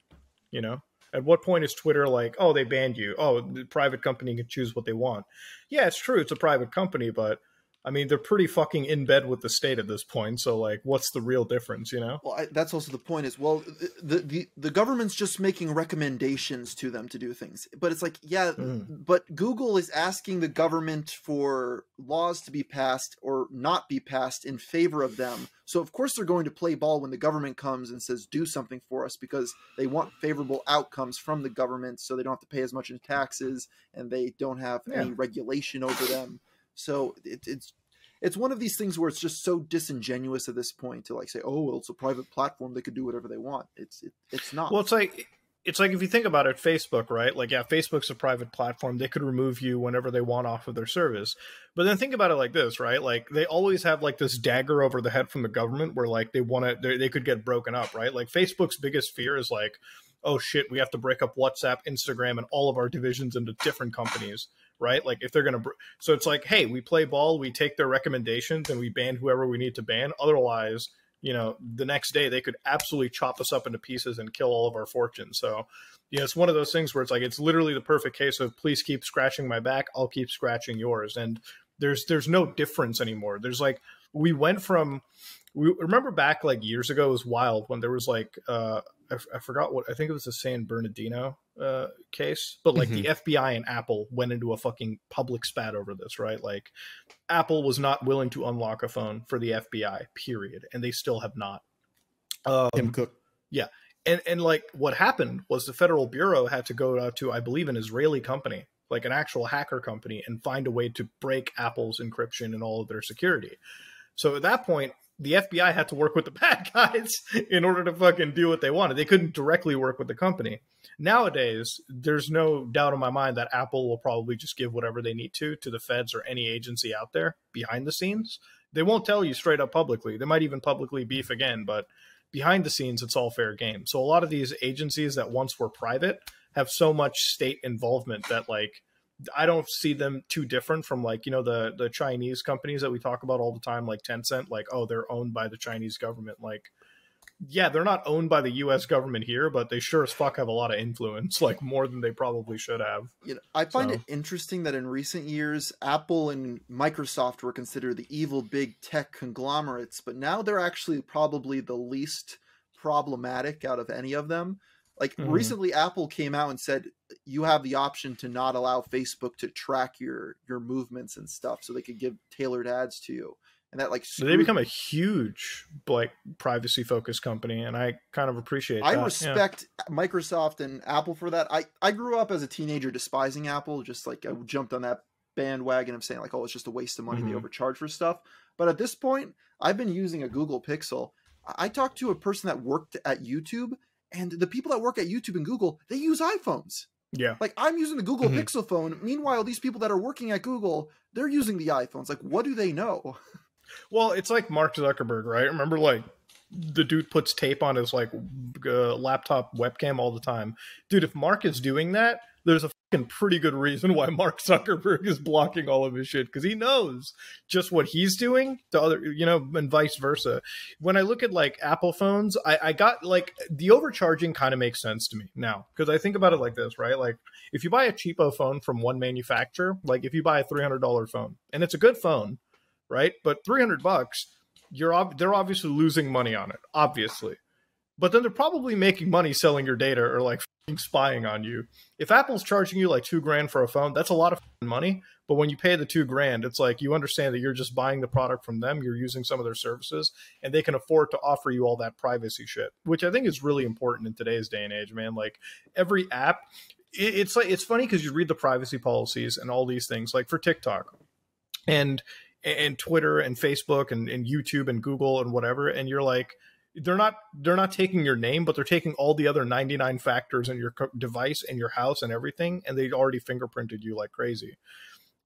You know, at what point is Twitter like, oh, they banned you? Oh, the private company can choose what they want. Yeah, it's true, it's a private company, but I mean, they're pretty fucking in bed with the state at this point. So, like, what's the real difference? You know? Well, I, that's also the point. Is well, the, the the government's just making recommendations to them to do things, but it's like, yeah, Mm. but Google is asking the government for laws to be passed or not be passed in favor of them. So of course they're going to play ball when the government comes and says do something for us because they want favorable outcomes from the government, so they don't have to pay as much in taxes and they don't have any regulation over them. So it, it's it's one of these things where it's just so disingenuous at this point to like say, oh, well, it's a private platform; they could do whatever they want. It's it, it's not. Well, it's like it's like if you think about it, Facebook, right? Like, yeah, Facebook's a private platform; they could remove you whenever they want off of their service. But then think about it like this, right? Like, they always have like this dagger over the head from the government, where like they want to, they, they could get broken up, right? Like, Facebook's biggest fear is like, oh shit, we have to break up WhatsApp, Instagram, and all of our divisions into different companies. Right, like if they're gonna, br- so it's like, hey, we play ball, we take their recommendations, and we ban whoever we need to ban. Otherwise, you know, the next day they could absolutely chop us up into pieces and kill all of our fortune. So, you know, it's one of those things where it's like it's literally the perfect case of please keep scratching my back, I'll keep scratching yours. And there's there's no difference anymore. There's like we went from we remember back like years ago it was wild when there was like uh I, f- I forgot what I think it was the San Bernardino uh case, but like the FBI and Apple went into a fucking public spat over this, right? Like Apple was not willing to unlock a phone for the FBI, period, and they still have not. Um, Tim Cook. Yeah. And and like what happened was the federal bureau had to go out to I believe an Israeli company, like an actual hacker company, and find a way to break Apple's encryption and all of their security. So at that point, the FBI had to work with the bad guys in order to fucking do what they wanted. They couldn't directly work with the company. Nowadays, there's no doubt in my mind that Apple will probably just give whatever they need to to the feds or any agency out there behind the scenes. They won't tell you straight up publicly. They might even publicly beef again, but behind the scenes, it's all fair game. So a lot of these agencies that once were private have so much state involvement that like I don't see them too different from like you know the the Chinese companies that we talk about all the time, like Tencent. Like oh, they're owned by the Chinese government. Like yeah, they're not owned by the U.S. government here, but they sure as fuck have a lot of influence, like more than they probably should have. you know, I find So- it interesting that in recent years, Apple and Microsoft were considered the evil big tech conglomerates, but now they're actually probably the least problematic out of any of them. Like Mhm. recently, Apple came out and said you have the option to not allow Facebook to track your your movements and stuff, so they could give tailored ads to you, and that like So they become a huge like privacy focused company, and I kind of appreciate. I that. Yeah. respect Microsoft and Apple for that. I, I grew up as a teenager despising Apple, just like I jumped on that bandwagon of saying like, oh, it's just a waste of money. Mhm. They overcharge for stuff. But at this point, I've been using a Google Pixel. I talked to a person that worked at YouTube, and the people that work at YouTube and Google, they use iPhones. Yeah. Like I'm using the Google Mhm. Pixel phone. Meanwhile, these people that are working at Google, they're using the iPhones. Like, what do they know? Well, it's like Mark Zuckerberg, right? Remember, like the dude puts tape on his like uh, laptop webcam all the time. Dude, if Mark is doing that, there's a pretty good reason why Mark Zuckerberg is blocking all of his shit because he knows just what he's doing to other, you know, and vice versa. When I look at like Apple phones, I, I got like the overcharging kind of makes sense to me now because I think about it like this, right? Like if you buy a cheapo phone from one manufacturer, like if you buy a three hundred dollar phone and it's a good phone right? But 300 bucks, you're they're obviously losing money on it, obviously. But then they're probably making money selling your data or like spying on you. If Apple's charging you like 2 grand for a phone, that's a lot of money, But when you pay the two grand, it's like you understand that you're just buying the product from them, you're using some of their services, and they can afford to offer you all that privacy shit, which I think is really important in today's day and age, man. Like every app, it's like it's funny because you read the privacy policies and all these things, like for TikTok and and Twitter and Facebook and, and YouTube and Google and whatever, and you're like they're not they're not taking your name but they're taking all the other 99 factors in your co- device and your house and everything and they already fingerprinted you like crazy.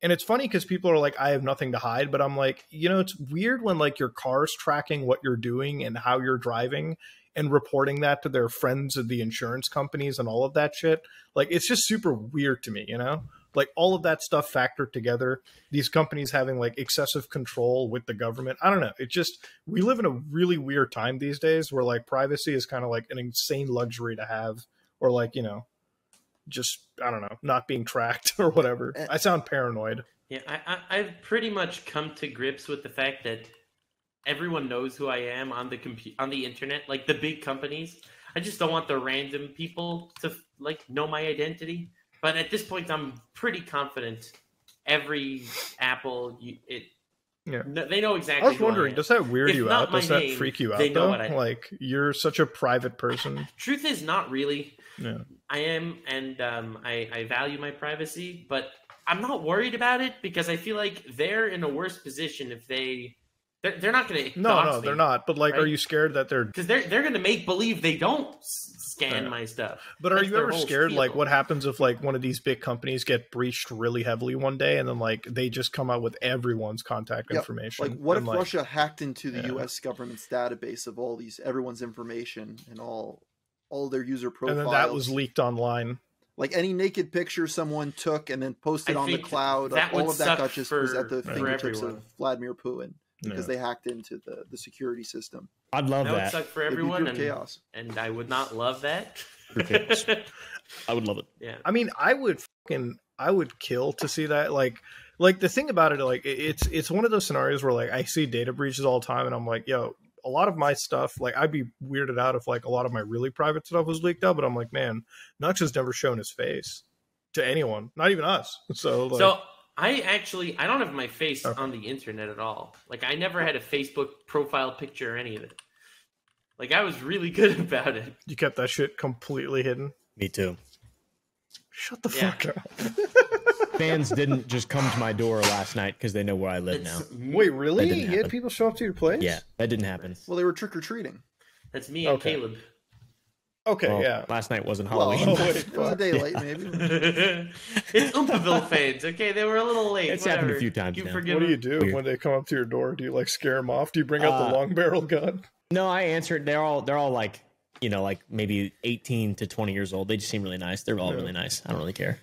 And it's funny because people are like i have nothing to hide but i'm like you know it's weird when like your car's tracking what you're doing and how you're driving and reporting that to their friends of the insurance companies and all of that shit. Like it's just super weird to me you know like all of that stuff factored together these companies having like excessive control with the government i don't know it just we live in a really weird time these days where like privacy is kind of like an insane luxury to have or like you know just i don't know not being tracked or whatever eh. i sound paranoid Yeah, I, I, I've pretty much come to grips with the fact that everyone knows who I am on the compu- on the internet, like the big companies. I just don't want the random people to like know my identity. But at this point, I'm pretty confident. Every Apple, you, it, Yeah. no, they know exactly. i was wondering am. does that weird If you out does my that name, freak you out they know though I- like you're such a private person Truth is, not really. yeah I am, and um, I, I value my privacy, but I'm not worried about it because I feel like they're in a worse position if they they're, they're not going to no no they're not but like are you scared that they're because they're they're going to make believe they don't scan my stuff. But are you ever whole scared like what happens if like one of these big companies get breached really heavily one day and then like they just come out with everyone's contact Yeah, information? Like, what and, if Russia hacked into the yeah. U.S. government's database of all these everyone's information and all all their user and profiles? then that was leaked online? like any naked picture someone took and then posted I on the cloud. that Like, all of that got just was at the fingertips everyone. of Vladimir Putin because Yeah. they hacked into the the security system. I'd love That would that. suck for everyone, and, chaos. and I would not love that. I would love it. yeah, I mean, I would fucking I would kill to see that. Like, like the thing about it, like it's it's one of those scenarios where like I see data breaches all the time, and I'm like, yo, a lot of my stuff, like I'd be weirded out if like a lot of my really private stuff was leaked out. But I'm like, man, Nux has never shown his face to anyone, not even us. So, like, so I actually I don't have my face Okay. on the internet at all. Like I never had a Facebook profile picture or any of it. Like I was really good about it. you kept that shit completely hidden. Me too. Shut the Yeah. fuck up. Fans didn't just come to my door last night because they know where I live now. Wait, really? That didn't You had people show up to your place? Yeah, that didn't happen. Well, they were trick or treating. That's me and Okay. Caleb. Okay, Well, yeah. Last night wasn't Well, Halloween. Oh, wait, it was a fuck. day late, maybe. it's Oompaville fans. Okay, they were a little late. It's happened a few times You now. forgive What do you do Weird. when they come up to your door? Do you like scare them off? Do you bring out Uh, the long barrel gun? No, I answered. They're all they're all like you know like maybe eighteen to twenty years old. They just seem really nice. They're all Yeah. really nice. I don't really care.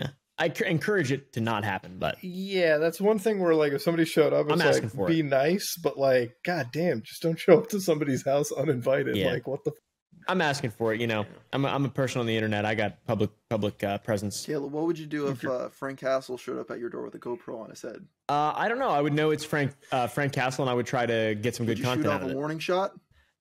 Yeah, I c- encourage it to not happen, but Yeah, that's one thing where like if somebody showed up, I'm it's asking like for be nice, but like, god damn, just don't show up to somebody's house uninvited. Yeah. Like, what the? F- I'm asking for it. You know, I'm a, I'm a person on the internet. I got public public uh, presence. Caleb, what would you do if uh, Frank Hassle showed up at your door with a GoPro on his head? Uh, I don't know. I would know it's Frank uh, Frank Hassle, and I would try to get some Would good you shoot content off out of a it. warning shot?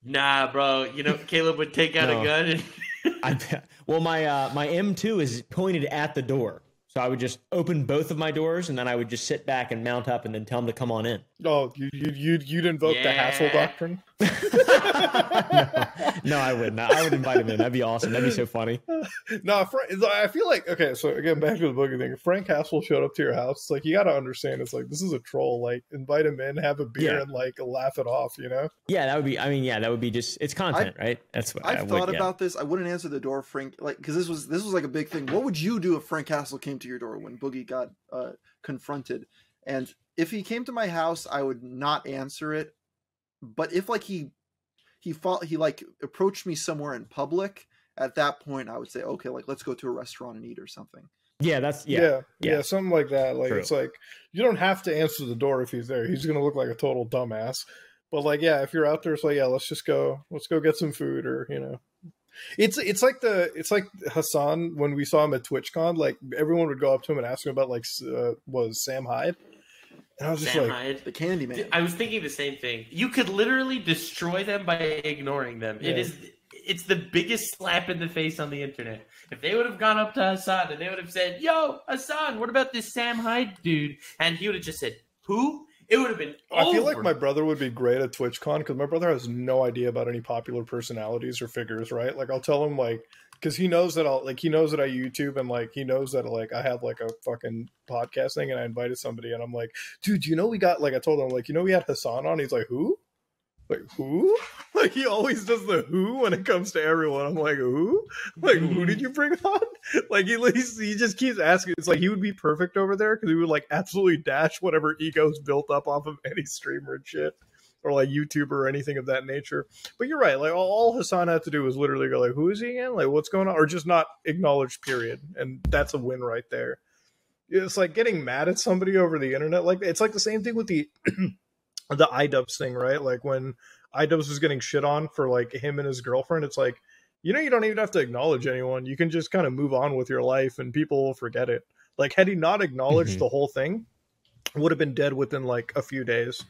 Nah, bro. You know Caleb would take out No. a gun and I, well, my uh, my M2 is pointed at the door, so I would just open both of my doors, and then I would just sit back and mount up, and then tell them to come on in. oh, you you you you'd invoke the hassle doctrine? No, I wouldn't. I would invite him in. That'd be awesome. That'd be so funny. no, Fra- I feel like okay. So again, back to the boogie thing. If Frank Hassle showed up to your house, it's like you got to understand. It's like this is a troll. Like invite him in, have a beer, Yeah. and like laugh it off. You know? Yeah, that would be. I mean, yeah, that would be just. It's content, right? That's what I I've would, thought yeah. about this. I wouldn't answer the door, Frank, like because this was this was like a big thing. What would you do if Frank Hassle came to your door when Boogie got uh, confronted? And if he came to my house, I would not answer it. But if like he he fought, he like approached me somewhere in public, at that point I would say, okay, like let's go to a restaurant and eat or something. Yeah, that's Yeah, yeah. yeah, yeah. something like that. Like True. it's like you don't have to answer the door if he's there. He's gonna look like a total dumbass. But like, yeah, if you're out there, it's like, yeah, let's just go, let's go get some food, or you know, it's it's like the it's like Hassan when we saw him at TwitchCon. Like everyone would go up to him and ask him about like uh, was Sam Hyde, and I was just Sam like, Hyde. The Candyman. I was thinking the same thing. You could literally destroy them by ignoring them. It Yeah. is it's the biggest slap in the face on the internet. If they would have gone up to Hassan and they would have said, "Yo, Hassan, what about this Sam Hyde dude?" and he would have just said, "Who?" It would have been. I feel like my brother would be great at TwitchCon because my brother has no idea about any popular personalities or figures, right? Like I'll tell him like because he knows that I'll like he knows that I YouTube and like he knows that like I have like a fucking podcast thing and I invited somebody and I'm like, dude, you know we got like I told him like you know we had Hassan on. He's like, who? Like who? Like he always does the who when it comes to everyone. I'm like, who? Like who did mm-hmm. you bring on? Like he he just keeps asking. It's like he would be perfect over there because he would like absolutely dash whatever egos built up off of any streamer and shit, or like YouTuber or anything of that nature. But you're right. Like all, all Hassan had to do was literally go like, who is he again? Like what's going on? Or just not acknowledge. Period. And that's a win right there. It's like getting mad at somebody over the internet. Like it's like the same thing with the the iDubbbz thing, right? Like when iDubbbz was getting shit on for like him and his girlfriend, it's like, you know, you don't even have to acknowledge anyone. You can just kind of move on with your life and people will forget it. Like, had he not acknowledged Mhm. the whole thing, would have been dead within like a few days.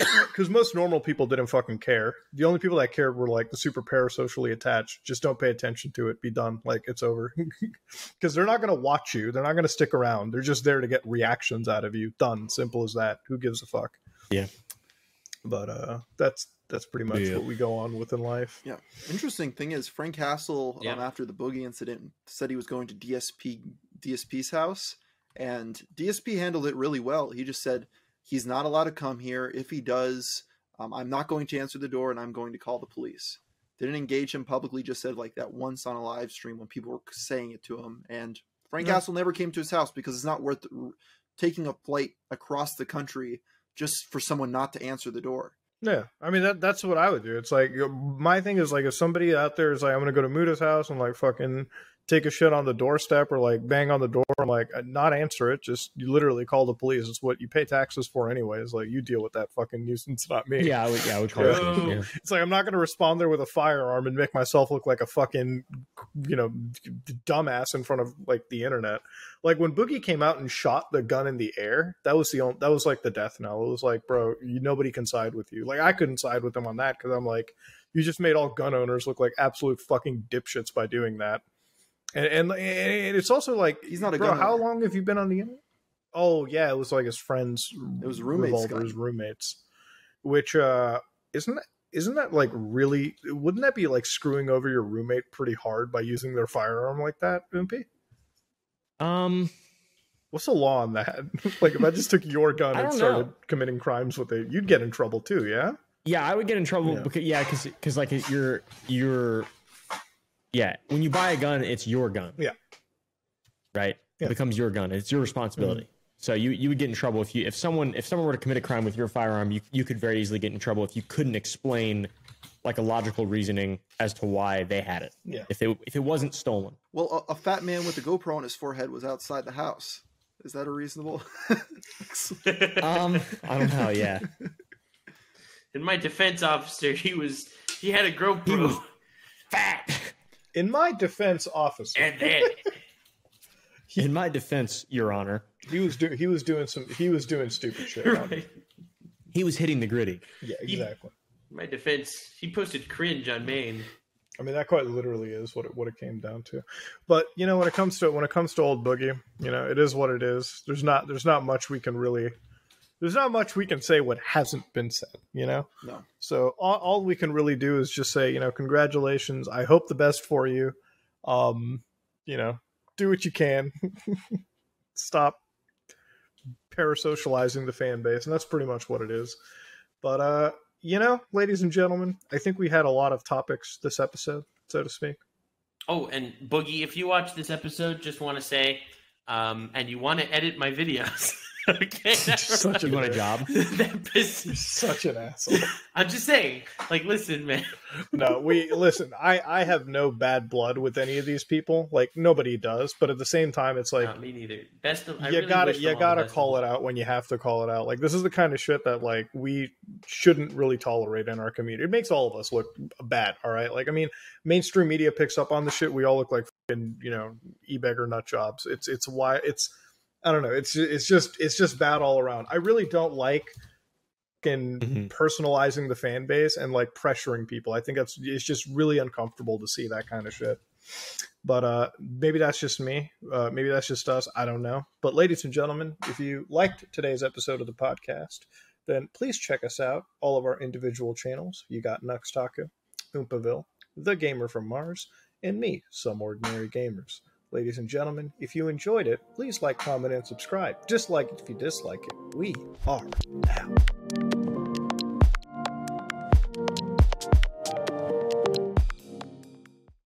Because most normal people didn't fucking care. The only people that cared were like the super parasocially attached. Just don't pay attention to it. Be done. Like it's over. Because they're not going to watch you. They're not going to stick around. They're just there to get reactions out of you. Done. Simple as that. Who gives a fuck? Yeah. But uh, that's that's pretty much Yeah. what we go on with in life. Yeah. Interesting thing is Frank Hassle um, after the boogie incident said he was going to DSP DSP's house and DSP handled it really well. He just said he's not allowed to come here. If he does, um, I'm not going to answer the door and I'm going to call the police. Didn't engage him publicly, just said like that once on a live stream when people were saying it to him. And Frank Yeah. Hassle never came to his house because it's not worth r- taking a flight across the country just for someone not to answer the door. Yeah, I mean that that's what I would do. It's like my thing is like if somebody out there is like I'm gonna go to Muda's house and like fucking take a shit on the doorstep or like bang on the door, I'm like uh, not answer it. Just you literally call the police. It's what you pay taxes for anyways. Like you deal with that fucking nuisance, not me. Yeah, I would. Yeah, I would call True. it. Yeah. It's like I'm not gonna respond there with a firearm and make myself look like a fucking you know dumbass in front of like the internet. Like when Boogie came out and shot the gun in the air, that was the only, that was like the death knell. It was like, bro, you, nobody can side with you. Like I couldn't side with them on that because I'm like, you just made all gun owners look like absolute fucking dipshits by doing that. And and, and it's also like, He's not a bro. gun How long have you been on the internet? Oh yeah, it was like his friends. It was roommates' his roommates, which uh isn't that isn't that like really wouldn't that be like screwing over your roommate pretty hard by using their firearm like that Oompi? Um, what's the law on that like if i just took your gun and started know. committing crimes with it you'd get in trouble too yeah yeah, I would get in trouble Yeah. because yeah, because because like you're you're yeah, when you buy a gun, it's your gun. Yeah. Right. Yeah. It becomes your gun. It's your responsibility. So you you would get in trouble if you if someone if someone were to commit a crime with your firearm, you you could very easily get in trouble if you couldn't explain like a logical reasoning as to why they had it. Yeah. If it if it wasn't stolen. Well, a, a fat man with a GoPro on his forehead was outside the house. Is that a reasonable? Um, I don't know. Yeah. In my defense officer, he was he had a GoPro. He was Fat. In my defense officer. And then In my defense, Your Honor, he was doing he was doing some he was doing stupid shit. Right. he was hitting the gritty. yeah exactly. In my defense, he posted cringe on Maine. i mean that quite literally is what it what it came down to. But you know when it comes to when it comes to old boogie you know it is what it is. There's not there's not much we can really there's not much we can say what hasn't been said you know no. So all, all we can really do is just say, you know, congratulations. I hope the best for you. Um, you know, do what you can. Stop parasocializing the fan base, and that's pretty much what it is. But uh, you know, ladies and gentlemen, I think we had a lot of topics this episode, so to speak. Oh, and Boogie, if you watch this episode, just want to say, um, and you want to edit my videos, okay? Such You want a a job? that pisses. such an asshole. I'm just saying, like, listen, man. no, we listen. I I have no bad blood with any of these people. Like nobody does. But at the same time, it's like Not me neither. Best of. I you really gotta you them all the gotta call it out when you have to call it out like this is the kind of shit that like we shouldn't really tolerate in our community it makes all of us look bad all right like i mean mainstream media picks up on the shit we all look like fucking, you know e-beggar nut jobs it's it's why it's i don't know it's it's just it's just bad all around i really don't like and Mhm. personalizing the fan base and like pressuring people. I think that's it's just really uncomfortable to see that kind of shit. But uh maybe that's just me. Uh maybe that's just us. I don't know. But ladies and gentlemen, if you liked today's episode of the podcast, then please check us out. All of our individual channels. You got Nux Taku, Oompaville, The Gamer from Mars, and me, Some Ordinary Gamers. Ladies and gentlemen, if you enjoyed it, please like, comment, and subscribe. Dislike it if you dislike it. We are out.